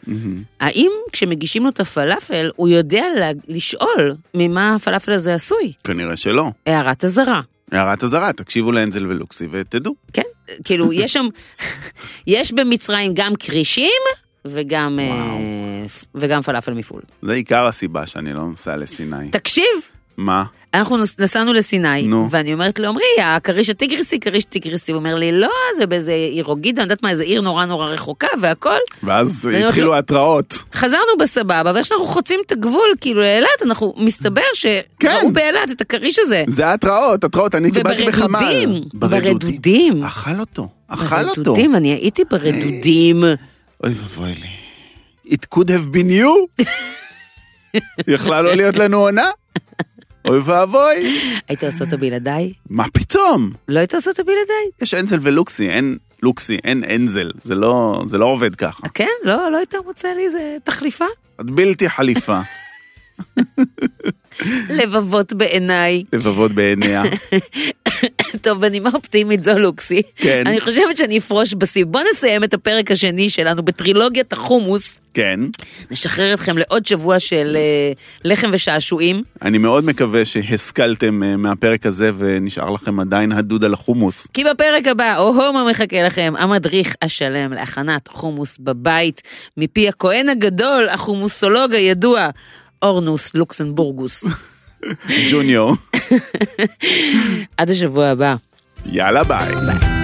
האם כשמגישים לו את הפלאפל, הוא יודע לה- לשאול ממה הפלאפל הזה עשוי? כנראה שלא. הערת אזהרה. הערת אזהרה, תקשיבו לאנזל ולוקסי ותדעו. כן, כאילו, יש שם, יש במצרים גם כרישים וגם, אה, וגם פלאפל מפול. זה עיקר הסיבה שאני לא נוסע לסיני. תקשיב, מה? אנחנו נסענו לסיני, נו. ואני אומרת לעמרי, הכריש הטיגריסי, כריש טיגריסי, הוא אומר לי, לא, זה באיזה עיר רוגידה, אני יודעת מה, איזה עיר נורא נורא רחוקה והכל. ואז התחילו לו- התראות. חזרנו בסבבה, ואיך שאנחנו חוצים את הגבול, כאילו לאילת, אנחנו, מסתבר כן. שראו באילת את הכריש הזה. זה התראות, התראות, אני קיבלתי בחמ"ל. וברדודים, ברדודים. אכל אותו, אכל אותו. ברדודים, אני הייתי ברדודים. אוי ואבוי לי. It could have been you. יכלה לא להיות לנו עונה. אוי ואבוי. היית עושה אותו בלעדיי? מה פתאום? לא היית עושה אותו בלעדיי? יש אנזל ולוקסי, אין לוקסי, אין אנזל. זה לא, זה לא עובד ככה. כן? לא, לא היית מוצא לי איזה תחליפה? את בלתי חליפה. לבבות בעיניי. לבבות בעיניה. טוב, בנימה אופטימית זו לוקסי. כן. אני חושבת שאני אפרוש בשיא. בוא נסיים את הפרק השני שלנו בטרילוגיית החומוס. כן. נשחרר אתכם לעוד שבוע של אה, לחם ושעשועים. אני מאוד מקווה שהשכלתם אה, מהפרק הזה ונשאר לכם עדיין הדוד על החומוס. כי בפרק הבא, או-הו מה מחכה לכם, המדריך השלם להכנת חומוס בבית, מפי הכהן הגדול, החומוסולוג הידוע, אורנוס לוקסנבורגוס. ג'וניור. עד השבוע הבא. יאללה ביי.